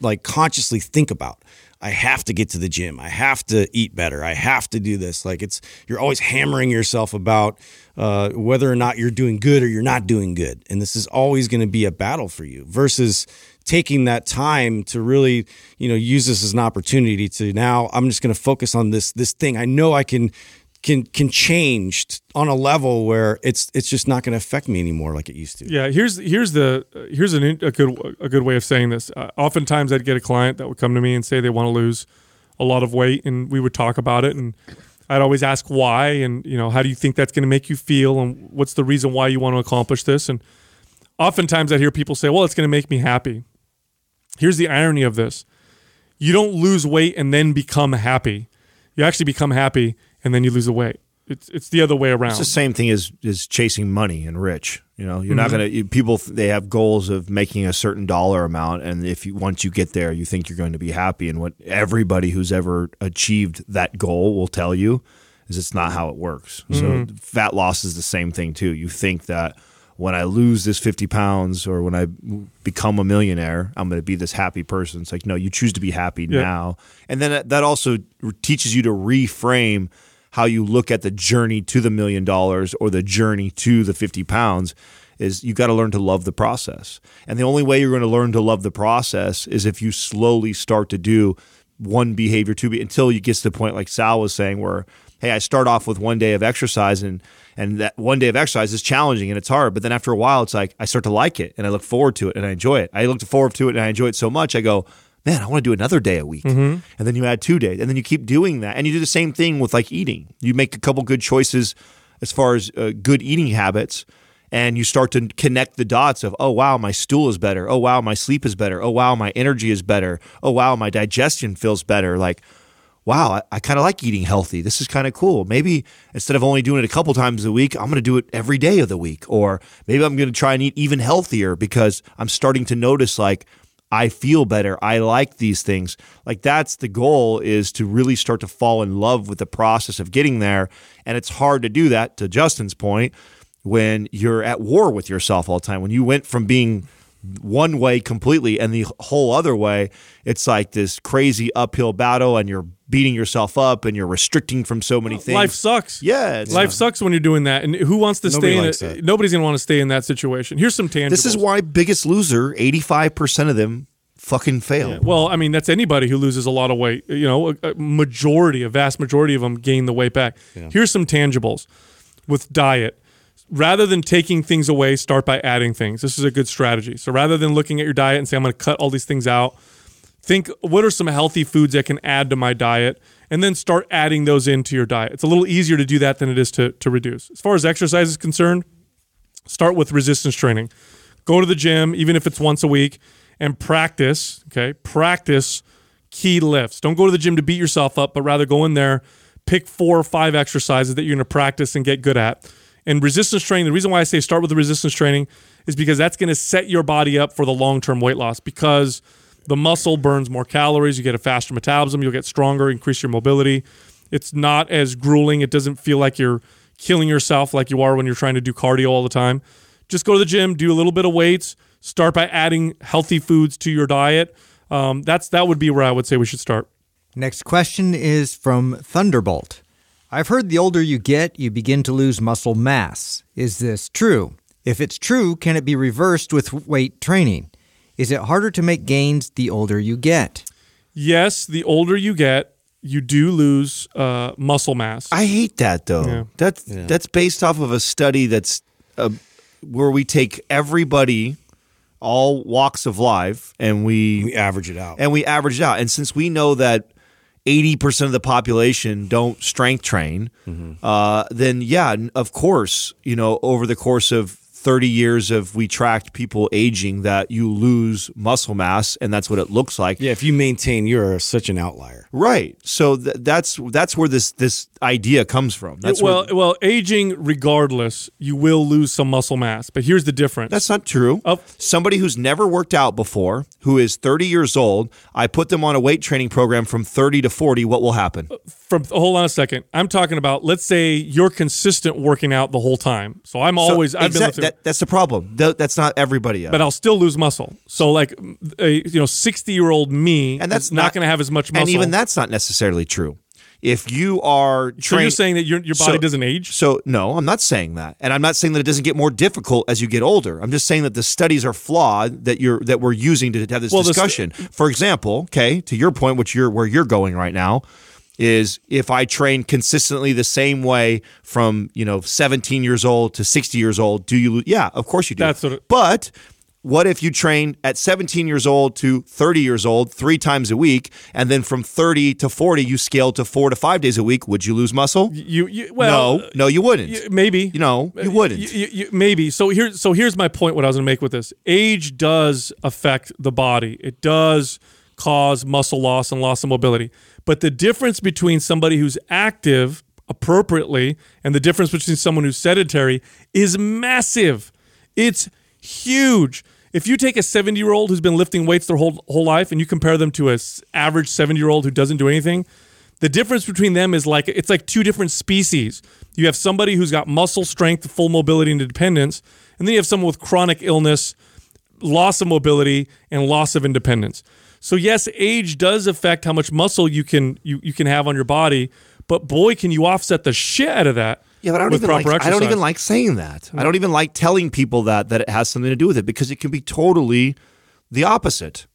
like consciously think about. I have to get to the gym. I have to eat better. I have to do this. Like it's you're always hammering yourself about uh, whether or not you're doing good or you're not doing good, and this is always going to be a battle for you. Versus taking that time to really you know use this as an opportunity to now I'm just going to focus on this this thing. I know I can can can change on a level where it's it's just not going to affect me anymore like it used to. Yeah, here's here's the here's an, a good a good way of saying this. Uh, oftentimes, I'd get a client that would come to me and say they want to lose a lot of weight, and we would talk about it, and I'd always ask why, and you know, how do you think that's going to make you feel, and what's the reason why you want to accomplish this, and oftentimes I'd hear people say, well, it's going to make me happy. Here's the irony of this: you don't lose weight and then become happy. You actually become happy and then you lose the weight. It's it's the other way around. It's the same thing as as chasing money and rich. You know, you're not mm-hmm. gonna you, people. They have goals of making a certain dollar amount, and if you once you get there, you think you're going to be happy. And what everybody who's ever achieved that goal will tell you is it's not how it works. So mm-hmm. fat loss is the same thing too. You think that when I lose this 50 pounds or when I become a millionaire, I'm going to be this happy person. It's like no, you choose to be happy Yeah. now, and then that also teaches you to reframe how you look at the journey to the million dollars or the journey to the 50 pounds is you got to learn to love the process. And the only way you're going to learn to love the process is if you slowly start to do one behavior, two be- until you get to the point like Sal was saying where hey, I start off with one day of exercise and and that one day of exercise is challenging and it's hard, but then after a while it's like I start to like it and I look forward to it and I enjoy it. I look forward to it and I enjoy it so much I go, man, I want to do another day a week. And then you add two days, and then you keep doing that. And you do the same thing with like eating. You make a couple good choices as far as uh, good eating habits, and you start to connect the dots of, oh, wow, my stool is better. Oh, wow, my sleep is better. Oh, wow, my energy is better. Oh, wow, my digestion feels better. Like, wow, I, I kind of like eating healthy. This is kind of cool. Maybe instead of only doing it a couple times a week, I'm going to do it every day of the week. Or maybe I'm going to try and eat even healthier because I'm starting to notice like I feel better. I like these things. Like that's the goal is to really start to fall in love with the process of getting there. And it's hard to do that, to Justin's point, when you're at war with yourself all the time. When you went from being one way completely and the whole other way, it's like this crazy uphill battle and you're beating yourself up and you're restricting from so many things. Life sucks. Yeah, it's- life sucks when you're doing that. And who wants to Nobody stay in it? that. Nobody's gonna want to stay in that situation. Here's some tangibles. This is why Biggest Loser, 85% of them fucking fail. Well, I mean, that's anybody who loses a lot of weight. You know, a, a majority, a vast majority of them gain the weight back. Here's some tangibles with diet. Rather than taking things away, start by adding things. This is a good strategy. So rather than looking at your diet and say, I'm going to cut all these things out, think what are some healthy foods I can add to my diet and then start adding those into your diet. It's a little easier to do that than it is to, to reduce. As far as exercise is concerned, start with resistance training. Go to the gym, even if it's once a week, and practice. Okay, practice key lifts. Don't go to the gym to beat yourself up, but rather go in there, pick four or five exercises that you're going to practice and get good at. And resistance training, the reason why I say start with the resistance training is because that's going to set your body up for the long term weight loss because the muscle burns more calories, you get a faster metabolism, you'll get stronger, increase your mobility. It's not as grueling. It doesn't feel like you're killing yourself like you are when you're trying to do cardio all the time. Just go to the gym, do a little bit of weights, start by adding healthy foods to your diet. Um, that's that would be where I would say we should start. Next question is from Thunderbolt. I've heard the older you get, you begin to lose muscle mass. Is this true? If it's true, can it be reversed with weight training? Is it harder to make gains the older you get? Yes, the older you get, you do lose uh, muscle mass. I hate that though. Yeah. That's that's based off of a study that's uh, where we take everybody, all walks of life, and we, We average it out. and we average it out. And since we know that eighty percent of the population don't strength train, uh, then yeah, of course, you know, over the course of. 30 years of we tracked people aging that you lose muscle mass and that's what it looks like yeah, if you maintain, you're such an outlier. Right so th- that's that's where this this idea comes from that's well, where, well, aging regardless, you will lose some muscle mass. But here's the difference. That's not true. Oh. Somebody who's never worked out before, who is 30 years old, I put them on a weight training program from 30 to 40. What will happen? Uh, from hold on a second. I'm talking about let's say you're consistent working out the whole time. So I'm always So, I've been lifting, that- that's the problem. Th- that's not everybody yet. but I'll still lose muscle. So like a you know 60 year old me, and that's is not, going to have as much muscle. And even that's not necessarily true. If you are So you're saying that your your body So- doesn't age? So no, I'm not saying that, and I'm not saying that it doesn't get more difficult as you get older. I'm just saying that the studies are flawed that you're that we're using to have this Well, this- discussion. For example, okay, to your point, which you're where you're going right now, is if I train consistently the same way from you know 17 years old to 60 years old, do you? Yeah, of course you do. That's what it- but what if you train at 17 years old to 30 years old three times a week, and then from 30 to 40 you scale to four to five days a week? Would you lose muscle? You, you well no, uh, no, you wouldn't. maybe You know, uh, you wouldn't. Maybe. So here's so here's my point. What I was going to make with this: age does affect the body. It does cause muscle loss and loss of mobility. But the difference between somebody who's active appropriately and the difference between someone who's sedentary is massive. It's huge. If you take a 70 year old who's been lifting weights their whole whole life and you compare them to a s- average 70 year old who doesn't do anything, the difference between them is like it's like two different species. You have somebody who's got muscle strength, full mobility, and independence, and then you have someone with chronic illness, loss of mobility, and loss of independence. So yes, age does affect how much muscle you can you, you can have on your body, but boy, can you offset the shit out of that. Yeah, but I don't even like. I don't even like saying that. I don't even like telling people that that it has something to do with it because it can be totally the opposite.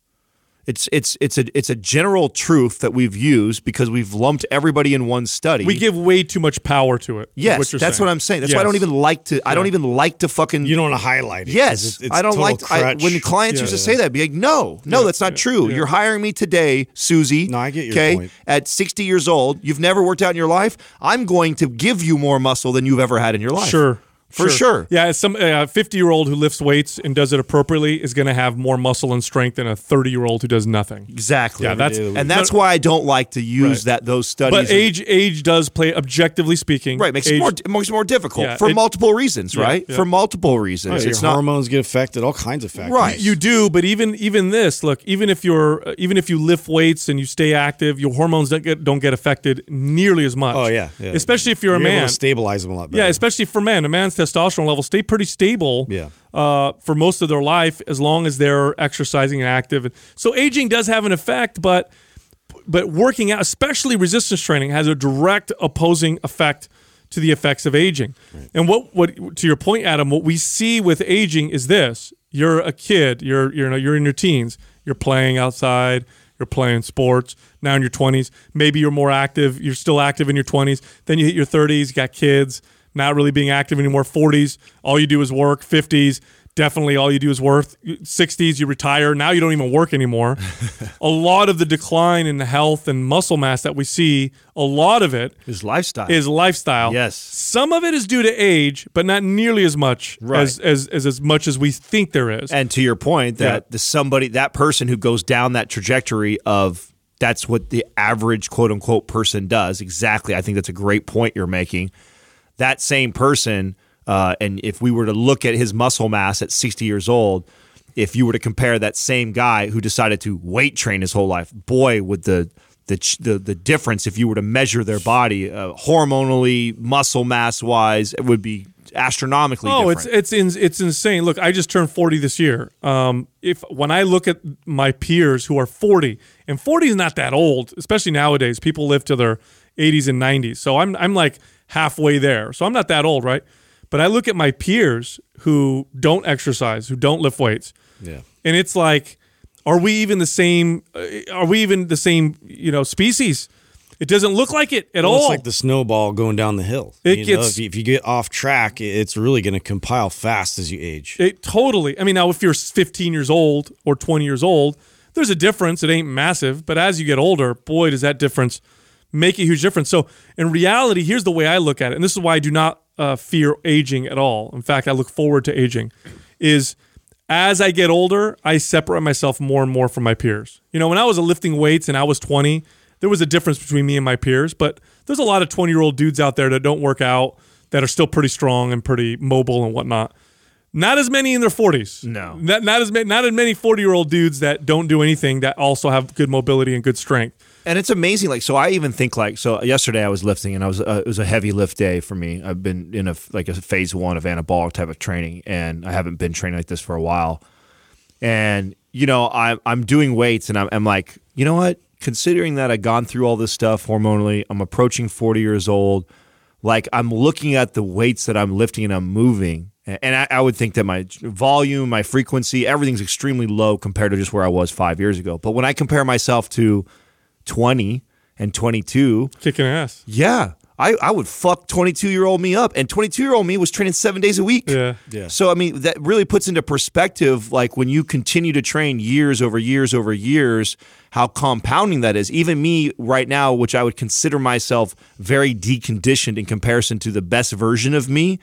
It's it's it's a it's a general truth that we've used because we've lumped everybody in one study. We give way too much power to it. yes, what that's saying. what I'm saying. That's why I don't even like to. I don't even like to fucking. You don't want to highlight it. 'cause Yes, it's- it's I don't total like I, when clients Yeah, used to say that. Be like, no, no, that's not true. You're hiring me today, Susie. No, I get your okay, point. At 60 years old, you've never worked out in your life. I'm going to give you more muscle than you've ever had in your life. Sure. For sure. Yeah, some a 50 year old who lifts weights and does it appropriately is going to have more muscle and strength than a 30 year old who does nothing. Exactly. Yeah, that's- and that's why I don't like to use Right. that those studies. But age age does play objectively speaking. right makes age, it more makes it more difficult Yeah, for it- multiple reasons. Yeah, right yeah. for multiple reasons. Right, it's your not hormones get affected, all kinds of factors. Right. You do, but even even this, look, even if you're uh, even if you lift weights and you stay active, your hormones don't get don't get affected nearly as much. Oh yeah, yeah. Especially if you're, a able man. to stabilize them a lot better. Yeah, especially for men. A man's testosterone levels stay pretty stable Yeah. uh, for most of their life as long as they're exercising and active. So aging does have an effect, but but working out, especially resistance training, has a direct opposing effect to the effects of aging. And what what to your point, Adam, what we see with aging is this: you're a kid, you're you're you're in your teens, you're playing outside, you're playing sports. Now in your 20s, maybe you're more active, you're still active in your 20s. Then you hit your 30s, you got kids, not really being active anymore. 40s, all you do is work. 50s, definitely all you do is work. 60s, you retire. Now you don't even work anymore. *laughs* a lot of the decline in the health and muscle mass that we see, a lot of it is lifestyle is lifestyle. Yes. Some of it is due to age, but not nearly as much Right. as, as, as as much as we think there is. And to your point, that Yeah. the somebody that person who goes down that trajectory of that's what the average quote unquote person does. Exactly. I think that's a great point you're making. That same person, uh, and if we were to look at his muscle mass at 60 years old, if you were to compare that same guy who decided to weight train his whole life, boy, would the the the, the difference if you were to measure their body uh, hormonally, muscle mass wise, it would be astronomically Oh, different. it's it's in, it's insane. Look, I just turned 40 this year. Um, if when I look at my peers who are 40, and 40 is not that old, especially nowadays. People live to their 80s and 90s. So I'm I'm like halfway there. So I'm not that old, right? But I look at my peers who don't exercise, who don't lift weights. Yeah. And it's like are we even the same uh, are we even the same, you know, species? It doesn't look like it at Well, all. it's like the snowball going down the hill. It You know, gets- if, you, if you get off track, it's really going to compile fast as you age. It totally. I mean, now if you're 15 years old or 20 years old, there's a difference. It ain't massive, but as you get older, boy, does that difference make a huge difference. So, in reality, here's the way I look at it, and this is why I do not uh, fear aging at all. In fact, I look forward to aging. Is as I get older, I separate myself more and more from my peers. You know, when I was lifting weights and I was 20, there was a difference between me and my peers, but there's a lot of 20 year old dudes out there that don't work out that are still pretty strong and pretty mobile and whatnot. Not as many in their 40s. No. Not, not as many, not as many 40 year old dudes that don't do anything that also have good mobility and good strength. And it's amazing. Like, so I even think like, so yesterday I was lifting, and I was uh, it was a heavy lift day for me. I've been in a like a phase one of anabolic type of training, and I haven't been training like this for a while. And you know, I'm I'm doing weights, and I'm, I'm like, you know what? Considering that I've gone through all this stuff hormonally, I'm approaching 40 years old. Like I'm looking at the weights that I'm lifting and I'm moving, and I, I would think that my volume, my frequency, everything's extremely low compared to just where I was five years ago. But when I compare myself to 20 and 22, Kicking ass. yeah, I, I would fuck 22 year old me up. And 22 year old me was training seven days a week. Yeah. Yeah. So, I mean, that really puts into perspective, like when you continue to train years over years over years, how compounding that is. Even me right now, which I would consider myself very deconditioned in comparison to the best version of me,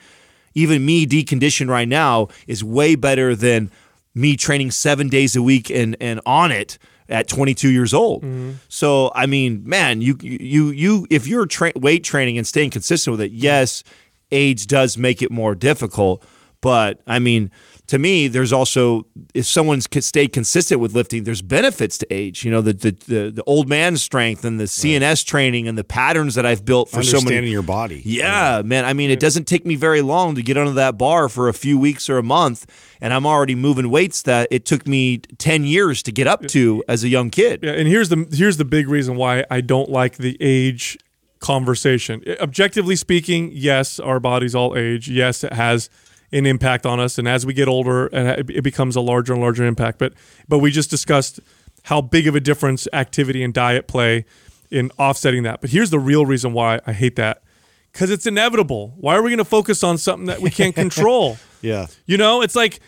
even me deconditioned right now is way better than me training seven days a week and, and on it at 22 years old. Mm-hmm. So I mean, man, you you you if you're tra- weight training and staying consistent with it, yes, age does make it more difficult. But I mean, to me, there's also if someone's stayed consistent with lifting, there's benefits to age. You know, the the the, the old man strength and the CNS training and the patterns that I've built for so Understanding many your body. yeah, man. I mean, it doesn't take me very long to get under that bar for a few weeks or a month, and I'm already moving weights that it took me 10 years to get up to as a young kid. Yeah, and here's the here's the big reason why I don't like the age conversation. Objectively speaking, yes, our bodies all age. Yes, it has an impact on us, and as we get older, and it becomes a larger and larger impact. But but we just discussed how big of a difference activity and diet play in offsetting that. But here's the real reason why I hate that. Because it's inevitable. Why are we going to focus on something that we can't *laughs* control? Yeah. You know, it's like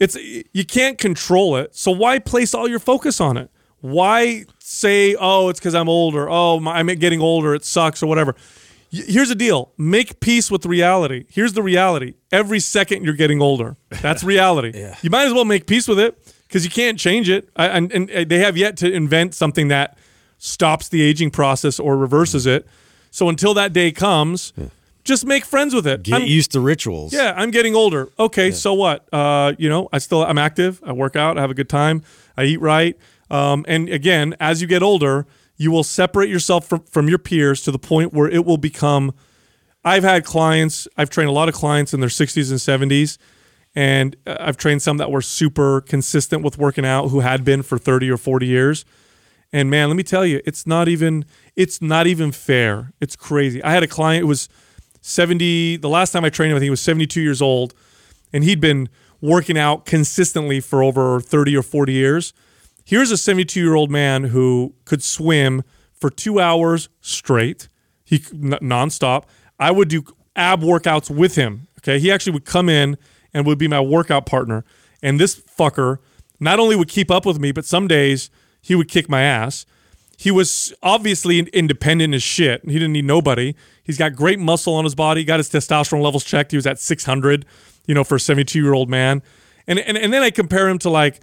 it's you can't control it. So why place all your focus on it? Why say, "Oh, it's cuz I'm older. Oh, my, I'm getting older. It sucks or whatever." Here's the deal. Make peace with reality. Here's the reality. Every second you're getting older. That's *laughs* reality. You might as well make peace with it cuz you can't change it. I, and, and they have yet to invent something that stops the aging process or reverses it. So until that day comes, just make friends with it. Get I'm- used to rituals. yeah, I'm getting older. Okay, so what? Uh, you know, I still I'm active. I work out. I have a good time. I eat right. Um, and again, as you get older, you will separate yourself from from your peers to the point where it will become. I've had clients. I've trained a lot of clients in their 60s and 70s, and uh, I've trained some that were super consistent with working out who had been for 30 or 40 years. And man, let me tell you, it's not even it's not even fair. It's crazy. I had a client who was 70 the last time I trained him, I think he was 72 years old, and he'd been working out consistently for over 30 or 40 years. Here's a 72 year old man who could swim for two hours straight, he nonstop. I would do ab workouts with him. Okay, he actually would come in and would be my workout partner. And this fucker not only would keep up with me, but some days he would kick my ass. He was obviously independent as shit. He didn't need nobody. He's got great muscle on his body. Got his testosterone levels checked. He was at 600, you know, for a 72 year old man. And, and and then I compare him to like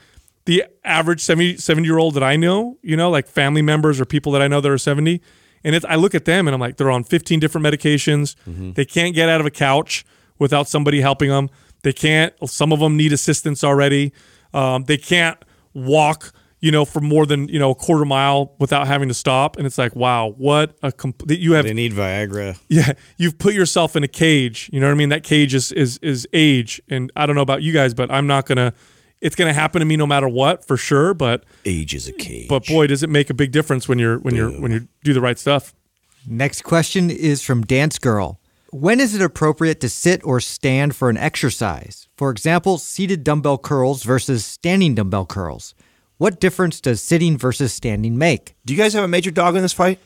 the average 70, 70 year old that I know, you know, like family members or people that I know that are 70. And it's, I look at them and I'm like, they're on 15 different medications. They can't get out of a couch without somebody helping them. They can't, some of them need assistance already. Um, they can't walk, you know, for more than, you know, a quarter mile without having to stop. And it's like, wow, what a, comp- that you have They need Viagra. yeah, you've put yourself in a cage. You know what I mean? That cage is is is age, and I don't know about you guys, but I'm not gonna. It's gonna happen to me no matter what, for sure. But Age is a cage. but boy, does it make a big difference when you're when you're when you do the right stuff. Next question is from Dance Girl. When is it appropriate to sit or stand for an exercise? For example, seated dumbbell curls versus standing dumbbell curls. What difference does sitting versus standing make? Do you guys have a major dog in this fight?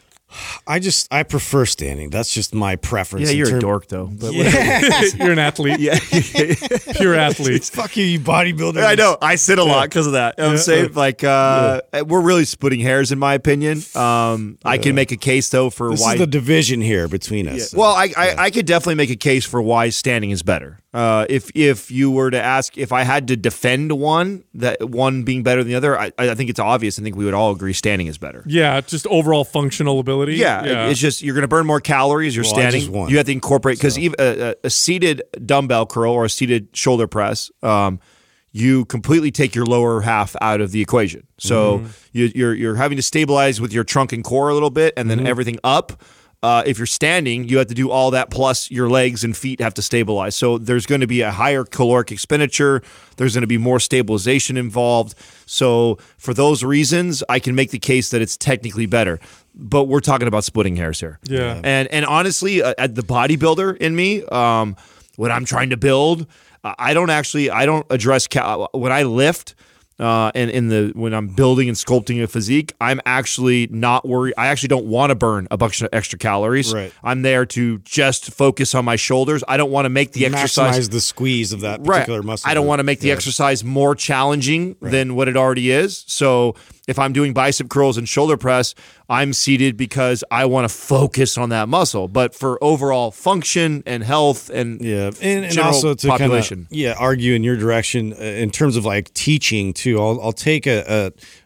I just I prefer standing. That's just my preference. Yeah, you're a dork though. But *laughs* you're an athlete, yeah, *laughs* pure athlete. *laughs* Fuck you, you bodybuilder. I know. I sit a lot because of that. You know I'm saying like uh, we're really splitting hairs in my opinion. Um, I can make a case though for This why. is the division here between us. well, I, I I could definitely make a case for why standing is better. Uh, if if you were to ask if I had to defend one that one being better than the other, I, I think it's obvious. I think we would all agree standing is better. Yeah, just overall functional ability. Yeah, it's just you're going to burn more calories. You're Well, standing. You have to incorporate because even a, a, a seated dumbbell curl or a seated shoulder press, um, you completely take your lower half out of the equation. So Mm-hmm. you, you're you're having to stabilize with your trunk and core a little bit, and then Mm-hmm. everything up. Uh, if you're standing, you have to do all that plus your legs and feet have to stabilize. So there's going to be a higher caloric expenditure. There's going to be more stabilization involved. So for those reasons, I can make the case that it's technically better. But we're talking about splitting hairs here. Yeah. And and honestly, uh, at the bodybuilder in me, um, when I'm trying to build, uh, I don't actually I don't address cal- when I lift. Uh, and in the when I'm building and sculpting a physique, I'm actually not worried. I actually don't want to burn a bunch of extra calories. Right. I'm there to just focus on my shoulders. I don't want to make the exercise the squeeze of that particular muscle. I don't want to make the Yeah. exercise more challenging than what it already is. So if I'm doing bicep curls and shoulder press, I'm seated because I want to focus on that muscle. But for overall function and health and Yeah, and, and also to population. kind of yeah argue in your direction uh, in terms of like teaching too. I'll I'll take a,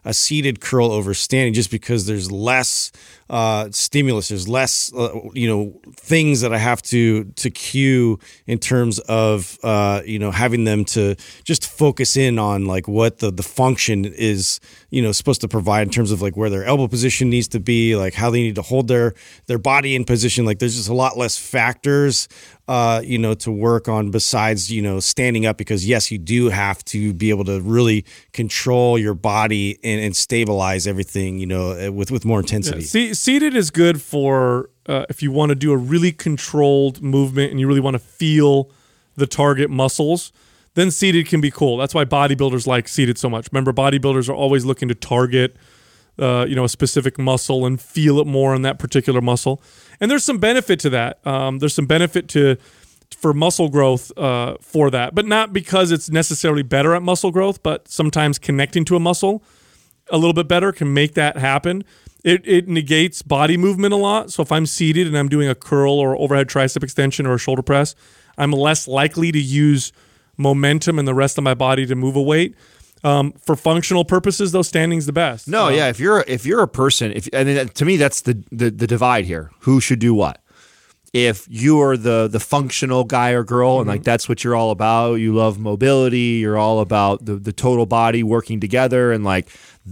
a a seated curl over standing just because there's less uh, stimulus. There's less uh, you know things that I have to to cue in terms of uh, you know having them to just focus in on like what the the function is you know supposed to provide in terms of like where their elbow position needs to be, like how they need to hold their their body in position. Like there's just a lot less factors uh, you know, to work on besides, you know, standing up because yes, you do have to be able to really control your body and, and stabilize everything, you know, uh, with, with more intensity. See, seated is good for uh, if you want to do a really controlled movement and you really want to feel the target muscles. Then seated can be cool. That's why bodybuilders like seated so much. Remember, bodybuilders are always looking to target, uh, you know, a specific muscle and feel it more in that particular muscle. And there's some benefit to that. Um, there's some benefit to for muscle growth uh, for that, but not because it's necessarily better at muscle growth. But sometimes connecting to a muscle a little bit better can make that happen. It, it negates body movement a lot. So if I'm seated and I'm doing a curl or overhead tricep extension or a shoulder press, I'm less likely to use momentum and the rest of my body to move a weight. Um, for functional purposes, though, standing's the best. No, Um, yeah. If you're if you're a person, if and then to me that's the, the the divide here. Who should do what? If you are the the functional guy or girl, and like that's what you're all about, you love mobility, you're all about the the total body working together, and like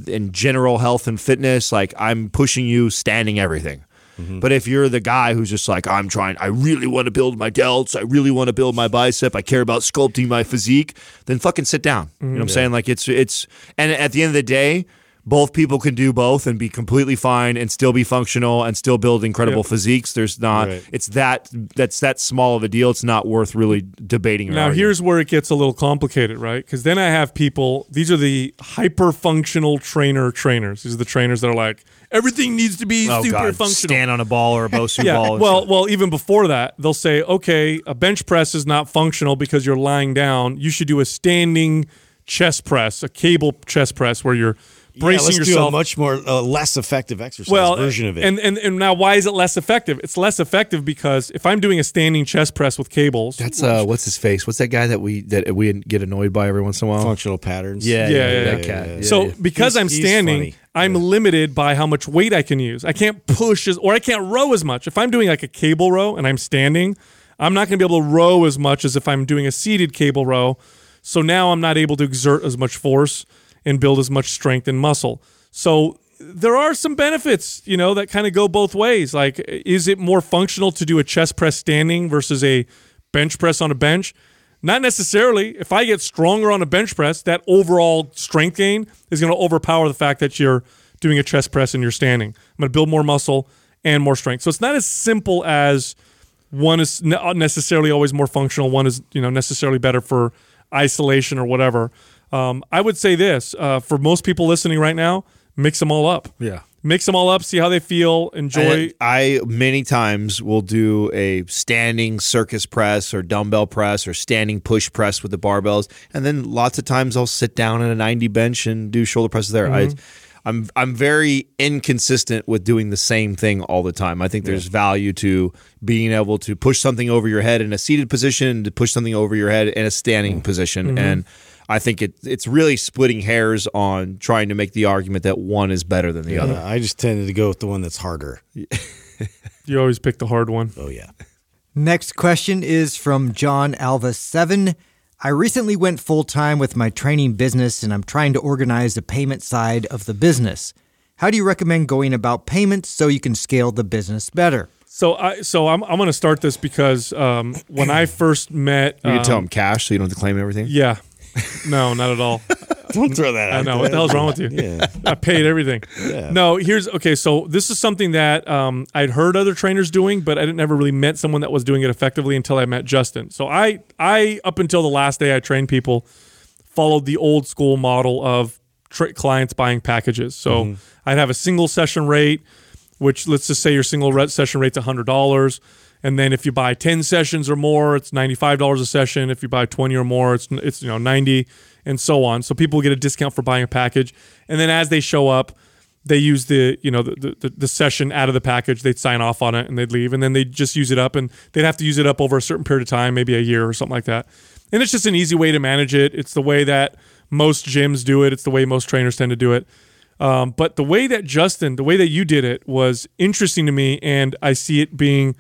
in general health and fitness. Like I'm pushing you, standing everything. Mm-hmm. But if you're the guy who's just like, I'm trying, I really want to build my delts, I really want to build my bicep, I care about sculpting my physique, then fucking sit down. You know what I'm mm-hmm. saying? Like it's it's and at the end of the day, both people can do both and be completely fine and still be functional and still build incredible Yep. physiques. There's not Right. it's that that's that small of a deal. It's not worth really debating. Now arguing. here's where it gets a little complicated, right? Because then I have people. These are the hyper functional trainer trainers. These are the trainers that are like everything needs to be Oh super God, functional. stand on a ball or a Bosu *laughs* yeah. ball. Well, stuff. well, even before that, they'll say, okay, a bench press is not functional because you're lying down. You should do a standing chest press, a cable chest press where you're Yeah, bracing let's do a yourself. much more uh, less effective exercise well, version of it. And, and and now why is it less effective? It's less effective because if I'm doing a standing chest press with cables, that's uh, what's his face? What's that guy that we that we get annoyed by every once in a while? functional patterns. Yeah, Yeah, yeah, yeah, that yeah, cat. yeah. Yeah, so because He's- I'm he's standing, funny. I'm limited by how much weight I can use. I can't push as, or I can't row as much. If I'm doing like a cable row and I'm standing, I'm not going to be able to row as much as if I'm doing a seated cable row. So now I'm not able to exert as much force and build as much strength and muscle. So there are some benefits, you know, that kind of go both ways. Like, is it more functional to do a chest press standing versus a bench press on a bench? Not necessarily. If I get stronger on a bench press, that overall strength gain is going to overpower the fact that you're doing a chest press and you're standing. I'm going to build more muscle and more strength. So it's not as simple as one is necessarily always more functional. One is you know necessarily better for isolation or whatever. Um, I would say this uh, for most people listening right now: mix them all up. Yeah. Mix them all up. See how they feel. Enjoy. I, I many times will do a standing circus press or dumbbell press or standing push press with the barbells, and then lots of times I'll sit down at a ninety bench and do shoulder presses there. I, mm-hmm. I'm I'm very inconsistent with doing the same thing all the time. I think there's value to being able to push something over your head in a seated position, to push something over your head in a standing mm-hmm. position, mm-hmm. and I think it it's really splitting hairs on trying to make the argument that one is better than the other. I just tended to go with the one that's harder. *laughs* you always pick the hard one. Oh yeah. Next question is from John Alva7. I recently went full time with my training business and I'm trying to organize the payment side of the business. How do you recommend going about payments so you can scale the business better? So I so I'm I'm going to start this because um, when I first met, You can tell um, them cash, so you don't have to claim everything. Yeah, *laughs* no, not at all. *laughs* Don't throw that out. I know what the hell's wrong with you. Yeah. *laughs* I paid everything. No, here's okay. So this is something that um, I'd heard other trainers doing, but I didn't never really met someone that was doing it effectively until I met Justin. So I I up until the last day I trained people followed the old school model of tra- clients buying packages. So I'd have a single session rate, which let's just say your single session rate's hundred dollars. And then if you buy 10 sessions or more, it's $95 a session. If you buy 20 or more, it's it's you know 90 and so on. So people get a discount for buying a package. And then as they show up, they use the you know the, the the session out of the package. They'd sign off on it and they'd leave, and then they'd just use it up, and they'd have to use it up over a certain period of time, maybe a year or something like that. And it's just an easy way to manage it. It's the way that most gyms do it. It's the way most trainers tend to do it. Um, but the way that Justin, the way that you did it, was interesting to me, and I see it being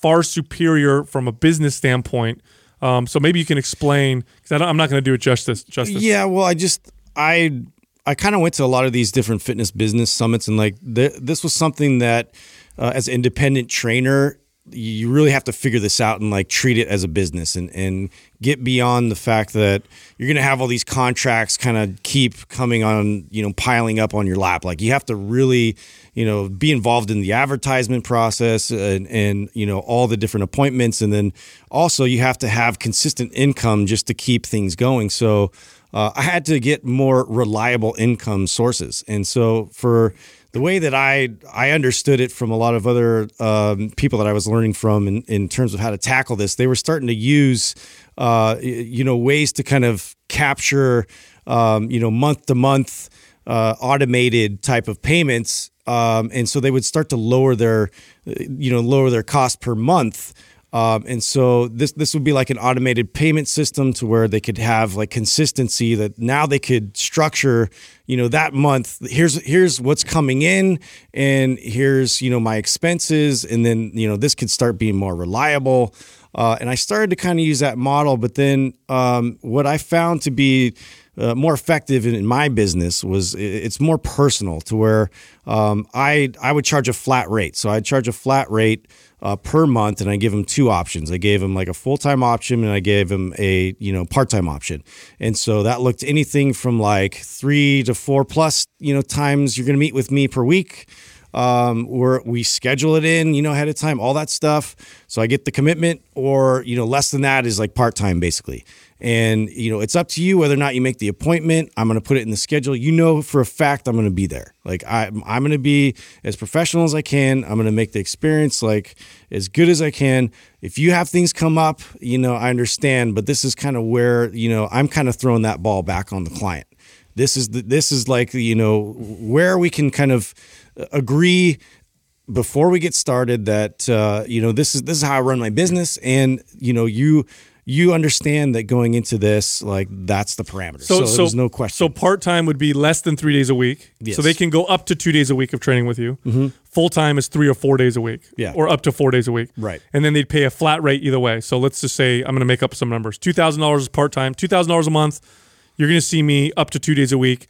far superior from a business standpoint. Um, so maybe you can explain because I'm not going to do it justice. Justice. Yeah, well, I just I I kind of went to a lot of these different fitness business summits, and like th- this was something that, uh, as an independent trainer, you really have to figure this out and like treat it as a business and and get beyond the fact that you're gonna have all these contracts kind of keep coming on, you know, piling up on your lap. Like you have to really, you know, be involved in the advertisement process and and you know all the different appointments, and then also you have to have consistent income just to keep things going. So uh, I had to get more reliable income sources. And so for the way that I I understood it from a lot of other um, people that I was learning from in, in terms of how to tackle this, they were starting to use uh, you know ways to kind of capture um, you know month to month uh, automated type of payments. Um, and so they would start to lower their, you know, lower their cost per month. Um, and so this this would be like an automated payment system to where they could have like consistency that now they could structure, you know, that month. Here's here's what's coming in, and here's you know my expenses, and then you know this could start being more reliable. Uh, and I started to kind of use that model, but then um, what I found to be uh, more effective in, in my business was it's more personal to where um, I I would charge a flat rate. So I'd charge a flat rate uh, per month, and I give them two options. I gave them like a full time option, and I gave them a you know part time option. And so that looked anything from like three to four plus you know times you're going to meet with me per week. Um, where we schedule it in, you know, ahead of time, all that stuff. So I get the commitment, or you know, less than that is like part time, basically. And you know, it's up to you whether or not you make the appointment. I'm going to put it in the schedule. You know, for a fact, I'm going to be there. Like I, I'm going to be as professional as I can. I'm going to make the experience like as good as I can. If you have things come up, you know, I understand, but this is kind of where you know I'm kind of throwing that ball back on the client. This is the, this is like you know where we can kind of agree before we get started that uh, you know this is this is how I run my business, and you know you you understand that going into this like that's the parameter. So, there's no question. So part time would be less than three days a week. Yes. So they can go up to two days a week of training with you. Mm-hmm. Full time is three or four days a week. Yeah. Or up to four days a week. Right. And then they'd pay a flat rate either way. So let's just say I'm going to make up some numbers. Two thousand dollars is part time. Two thousand dollars a month. You're going to see me up to two days a week.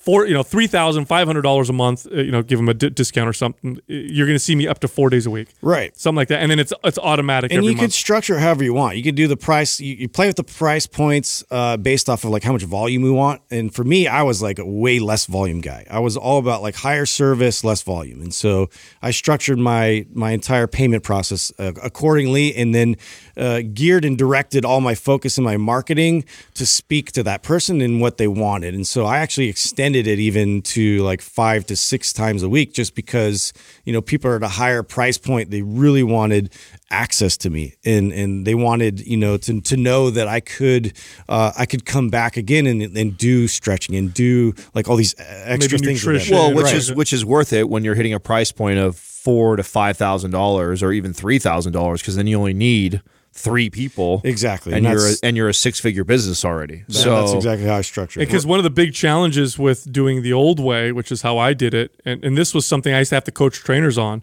Four, you know, three thousand five hundred dollars a month. uh, You know, give them a discount or something. You're going to see me up to four days a week. right. Something like that, and then it's it's automatic and you could structure it however you want. You could do the price. You, you play with the price points uh, based off of like how much volume we want. And for me, I was like a way less volume guy. I was all about like higher service, less volume. And so I structured my my entire payment process uh, accordingly, and then uh, geared and directed all my focus in my marketing to speak to that person and what they wanted. And so I actually extended it even to like five to six times a week, just because you know people are at a higher price point. They really wanted access to me and and they wanted you know to, to know that I could uh, I could come back again and, and do stretching and do like all these extra Maybe things with nutrition. it. Well, which Right. is which is worth it when you're hitting a price point of four to five thousand dollars, or even three thousand dollars, because then you only need three people Exactly. and, And you're a, and you're a six figure business already. That- so that's exactly how I structured it. Because one of the big challenges with doing the old way, which is how I did it, and, and this was something I used to have to coach trainers on,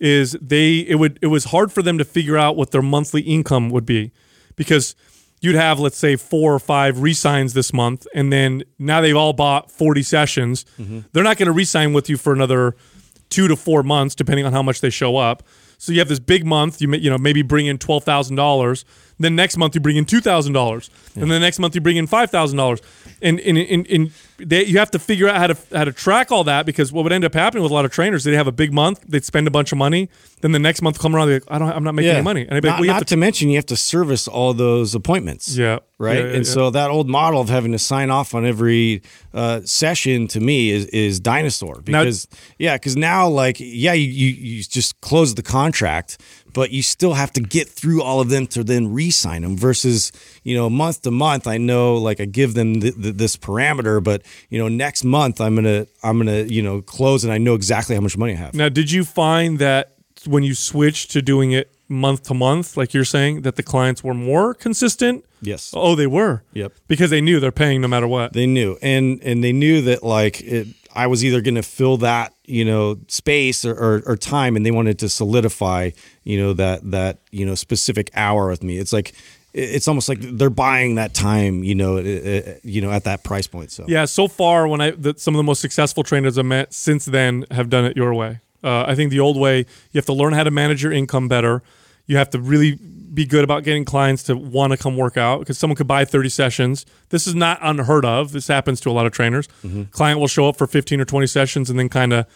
is they it would it was hard for them to figure out what their monthly income would be, because you'd have let's say four or five resigns this month, and then now they've all bought forty sessions. Mm-hmm. They're not going to resign with you for another two to four months, depending on how much they show up. So you have this big month. You may, you know maybe bring in twelve thousand dollars. Then next month you bring in two thousand dollars, and then the next month you bring in five thousand dollars. And and, and, and they, you have to figure out how to how to track all that because what would end up happening with a lot of trainers, they'd have a big month, they'd spend a bunch of money, then the next month come around, they're like, I don't, I'm not making any money, and I'd be like, not, well, you not have to, mention you have to service all those appointments. Yeah. Right. Yeah, yeah, and yeah. so that old model of having to sign off on every uh, session to me is is dinosaur because yeah, because now like yeah, you, you you just close the contract, but you still have to get through all of them to then re-sign them. Versus you know month to month, I know like I give them th- th- this parameter, but you know next month I'm gonna I'm gonna you know close and I know exactly how much money I have. Now, did you find that when you switched to doing it month to month, like you're saying, that the clients were more consistent? Yes. Oh, they were. Yep. Because they knew they're paying no matter what. They knew, and and they knew that like it, I was either going to fill that you know space or, or, or time, and they wanted to solidify you know that that you know specific hour with me. It's like it's almost like they're buying that time, you know, uh, you know, at that price point. So Yeah, so far, when I the, some of the most successful trainers I met since then have done it your way. Uh, I think the old way, you have to learn how to manage your income better. You have to really be good about getting clients to want to come work out because someone could buy 30 sessions. This is not unheard of. This happens to a lot of trainers. Mm-hmm. Client will show up for 15 or 20 sessions and then kind of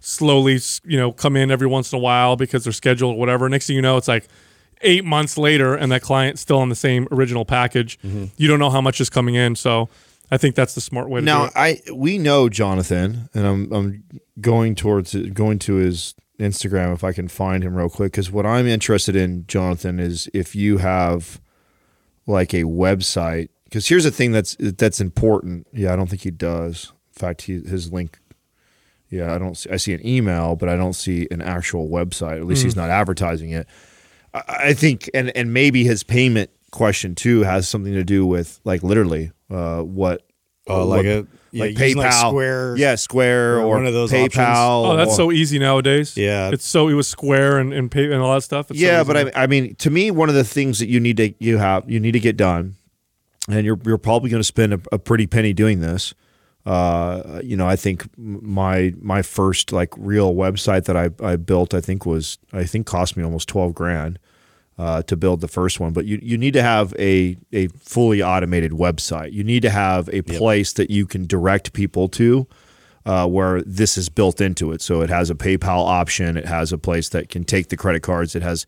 slowly, you know, come in every once in a while because they're scheduled or whatever. Next thing you know, it's like eight months later and that client's still on the same original package. Mm-hmm. You don't know how much is coming in. So I think that's the smart way to do now it. I we know Jonathan, and I'm I'm going towards going to his Instagram if I can find him real quick because what I'm interested in, Jonathan, is if you have like a website. Because here's the thing that's that's important. Yeah, I don't think he does. In fact, he, his link. Yeah, I don't. See, I see an email, but I don't see an actual website. At least he's not advertising it. I, I think, and and maybe his payment question too has something to do with like literally uh, what. Oh, like a- yeah, like PayPal, like, Square yeah, Square, or or, one of those PayPal. Oh, that's or- so easy nowadays. Yeah. it's so it was Square and and, pay, and all that stuff. It's yeah, easy but. I, I mean, to me, one of the things that you need to you have you need to get done, and you're you're probably going to spend a, a pretty penny doing this. Uh, you know, I think my my first like real website that I I built, I think was I think cost me almost twelve grand. Uh, to build the first one, but you, you need to have a, a fully automated website. You need to have a place that you can direct people to uh, where this is built into it. So it has a PayPal option. It has a place that can take the credit cards. It has.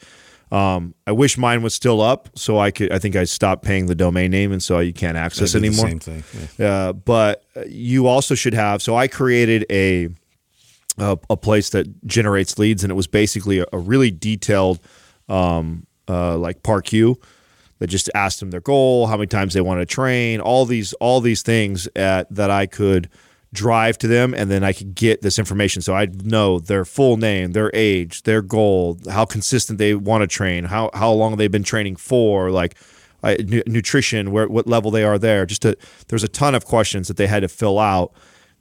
Um, I wish mine was still up, so I could. I think I stopped paying the domain name, and so you can't access I did the anymore. same thing, yeah. Uh, but you also should have. So I created a a, a place that generates leads, and it was basically a, a really detailed, um, uh, like PARQ that just asked them their goal, how many times they want to train, all these all these things at, that I could drive to them, and then I could get this information. So I'd know their full name, their age, their goal, how consistent they want to train, how how long they've been training for, like. Uh, nu- nutrition, where what level they are there. Just there's a ton of questions that they had to fill out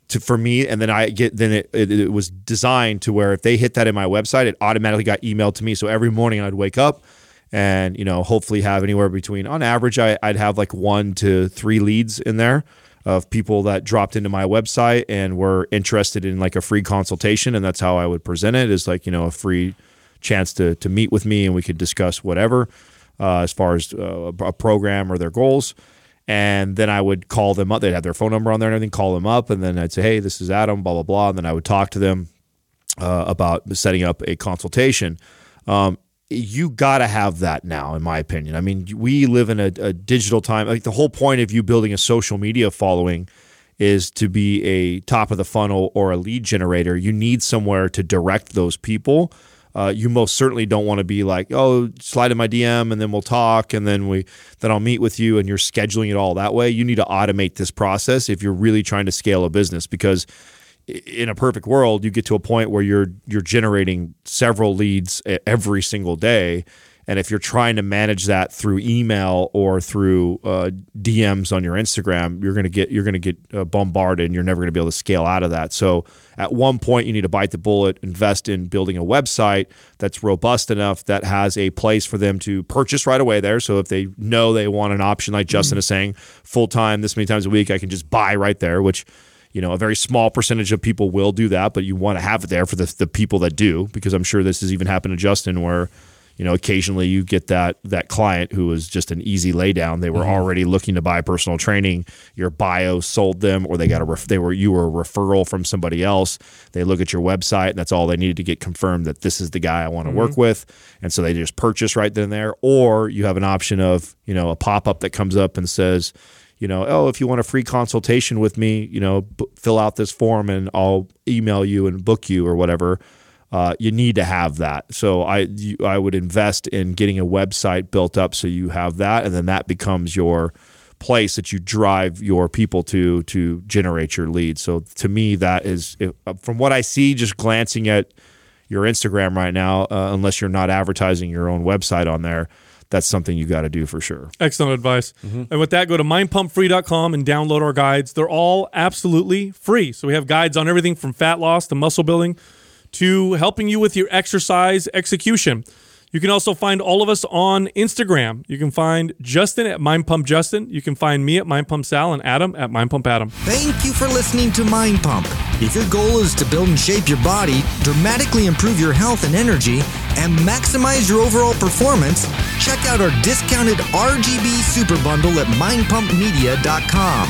to for me and then i get then it, it, it was designed to where if they hit that in my website it automatically got emailed to me so every morning i'd wake up and you know hopefully have anywhere between on average I, i'd have like one to three leads in there of people that dropped into my website and were interested in like a free consultation and that's how i would present it is like you know a free chance to to meet with me and we could discuss whatever uh, as far as uh, a program or their goals and then I would call them up. They'd have their phone number on there and everything. Call them up, and then I'd say, "Hey, this is Adam." Blah blah blah, and then I would talk to them uh, about setting up a consultation. Um, you got to have that now, in my opinion. I mean, we live in a, a digital time. Like the whole point of you building a social media following is to be a top of the funnel or a lead generator. You need somewhere to direct those people uh, you most certainly don't want to be like, oh, slide in my DM and then we'll talk and then we then I'll meet with you and you're scheduling it all that way. You need to automate this process if you're really trying to scale a business because in a perfect world, you get to a point where you're you're generating several leads every single day and if you're trying to manage that through email or through uh, DMs on your Instagram, you're gonna get you're gonna get uh, bombarded, and you're never gonna be able to scale out of that. So at one point, you need to bite the bullet, invest in building a website that's robust enough that has a place for them to purchase right away there. So if they know they want an option, like Justin mm-hmm. is saying, full time, this many times a week, I can just buy right there, which you know, a very small percentage of people will do that, but you want to have it there for the, the people that do, because I'm sure this has even happened to Justin where you know, occasionally you get that that client who was just an easy laydown. They were mm-hmm. already looking to buy personal training. Your bio sold them, or they got a ref- they were you were a referral from somebody else. They look at your website, and that's all they needed to get confirmed that this is the guy I want to mm-hmm. work with, and so they just purchase right then and there. Or you have an option of you know a pop up that comes up and says. You know, oh, if you want a free consultation with me, you know, b- fill out this form and I'll email you and book you or whatever uh, you need to have that. So I you, I would invest in getting a website built up so you have that, and then that becomes your place that you drive your people to to generate your leads. So to me, that is uh, from what I see, just glancing at your Instagram right now, uh, unless you're not advertising your own website on there. That's something you got to do for sure. Excellent advice. Mm-hmm. And with that, go to mindpumpfree.com and download our guides. They're all absolutely free. So we have guides on everything from fat loss to muscle building to helping you with your exercise execution. You can also find all of us on Instagram. You can find Justin at Mind Pump Justin. You can find me at Mind Pump Sal and Adam at Mind Pump Adam. Thank you for listening to Mind Pump. If your goal is to build and shape your body, dramatically improve your health and energy, and maximize your overall performance, check out our discounted RGB Super Bundle at mindpumpmedia.com.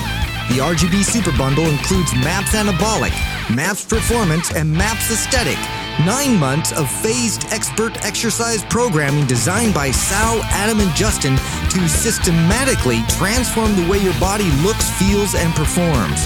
The RGB Super Bundle includes MAPS Anabolic MAPS Performance, and MAPS Aesthetic. Nine months of phased expert exercise programming designed by Sal, Adam, and Justin to systematically transform the way your body looks, feels, and performs.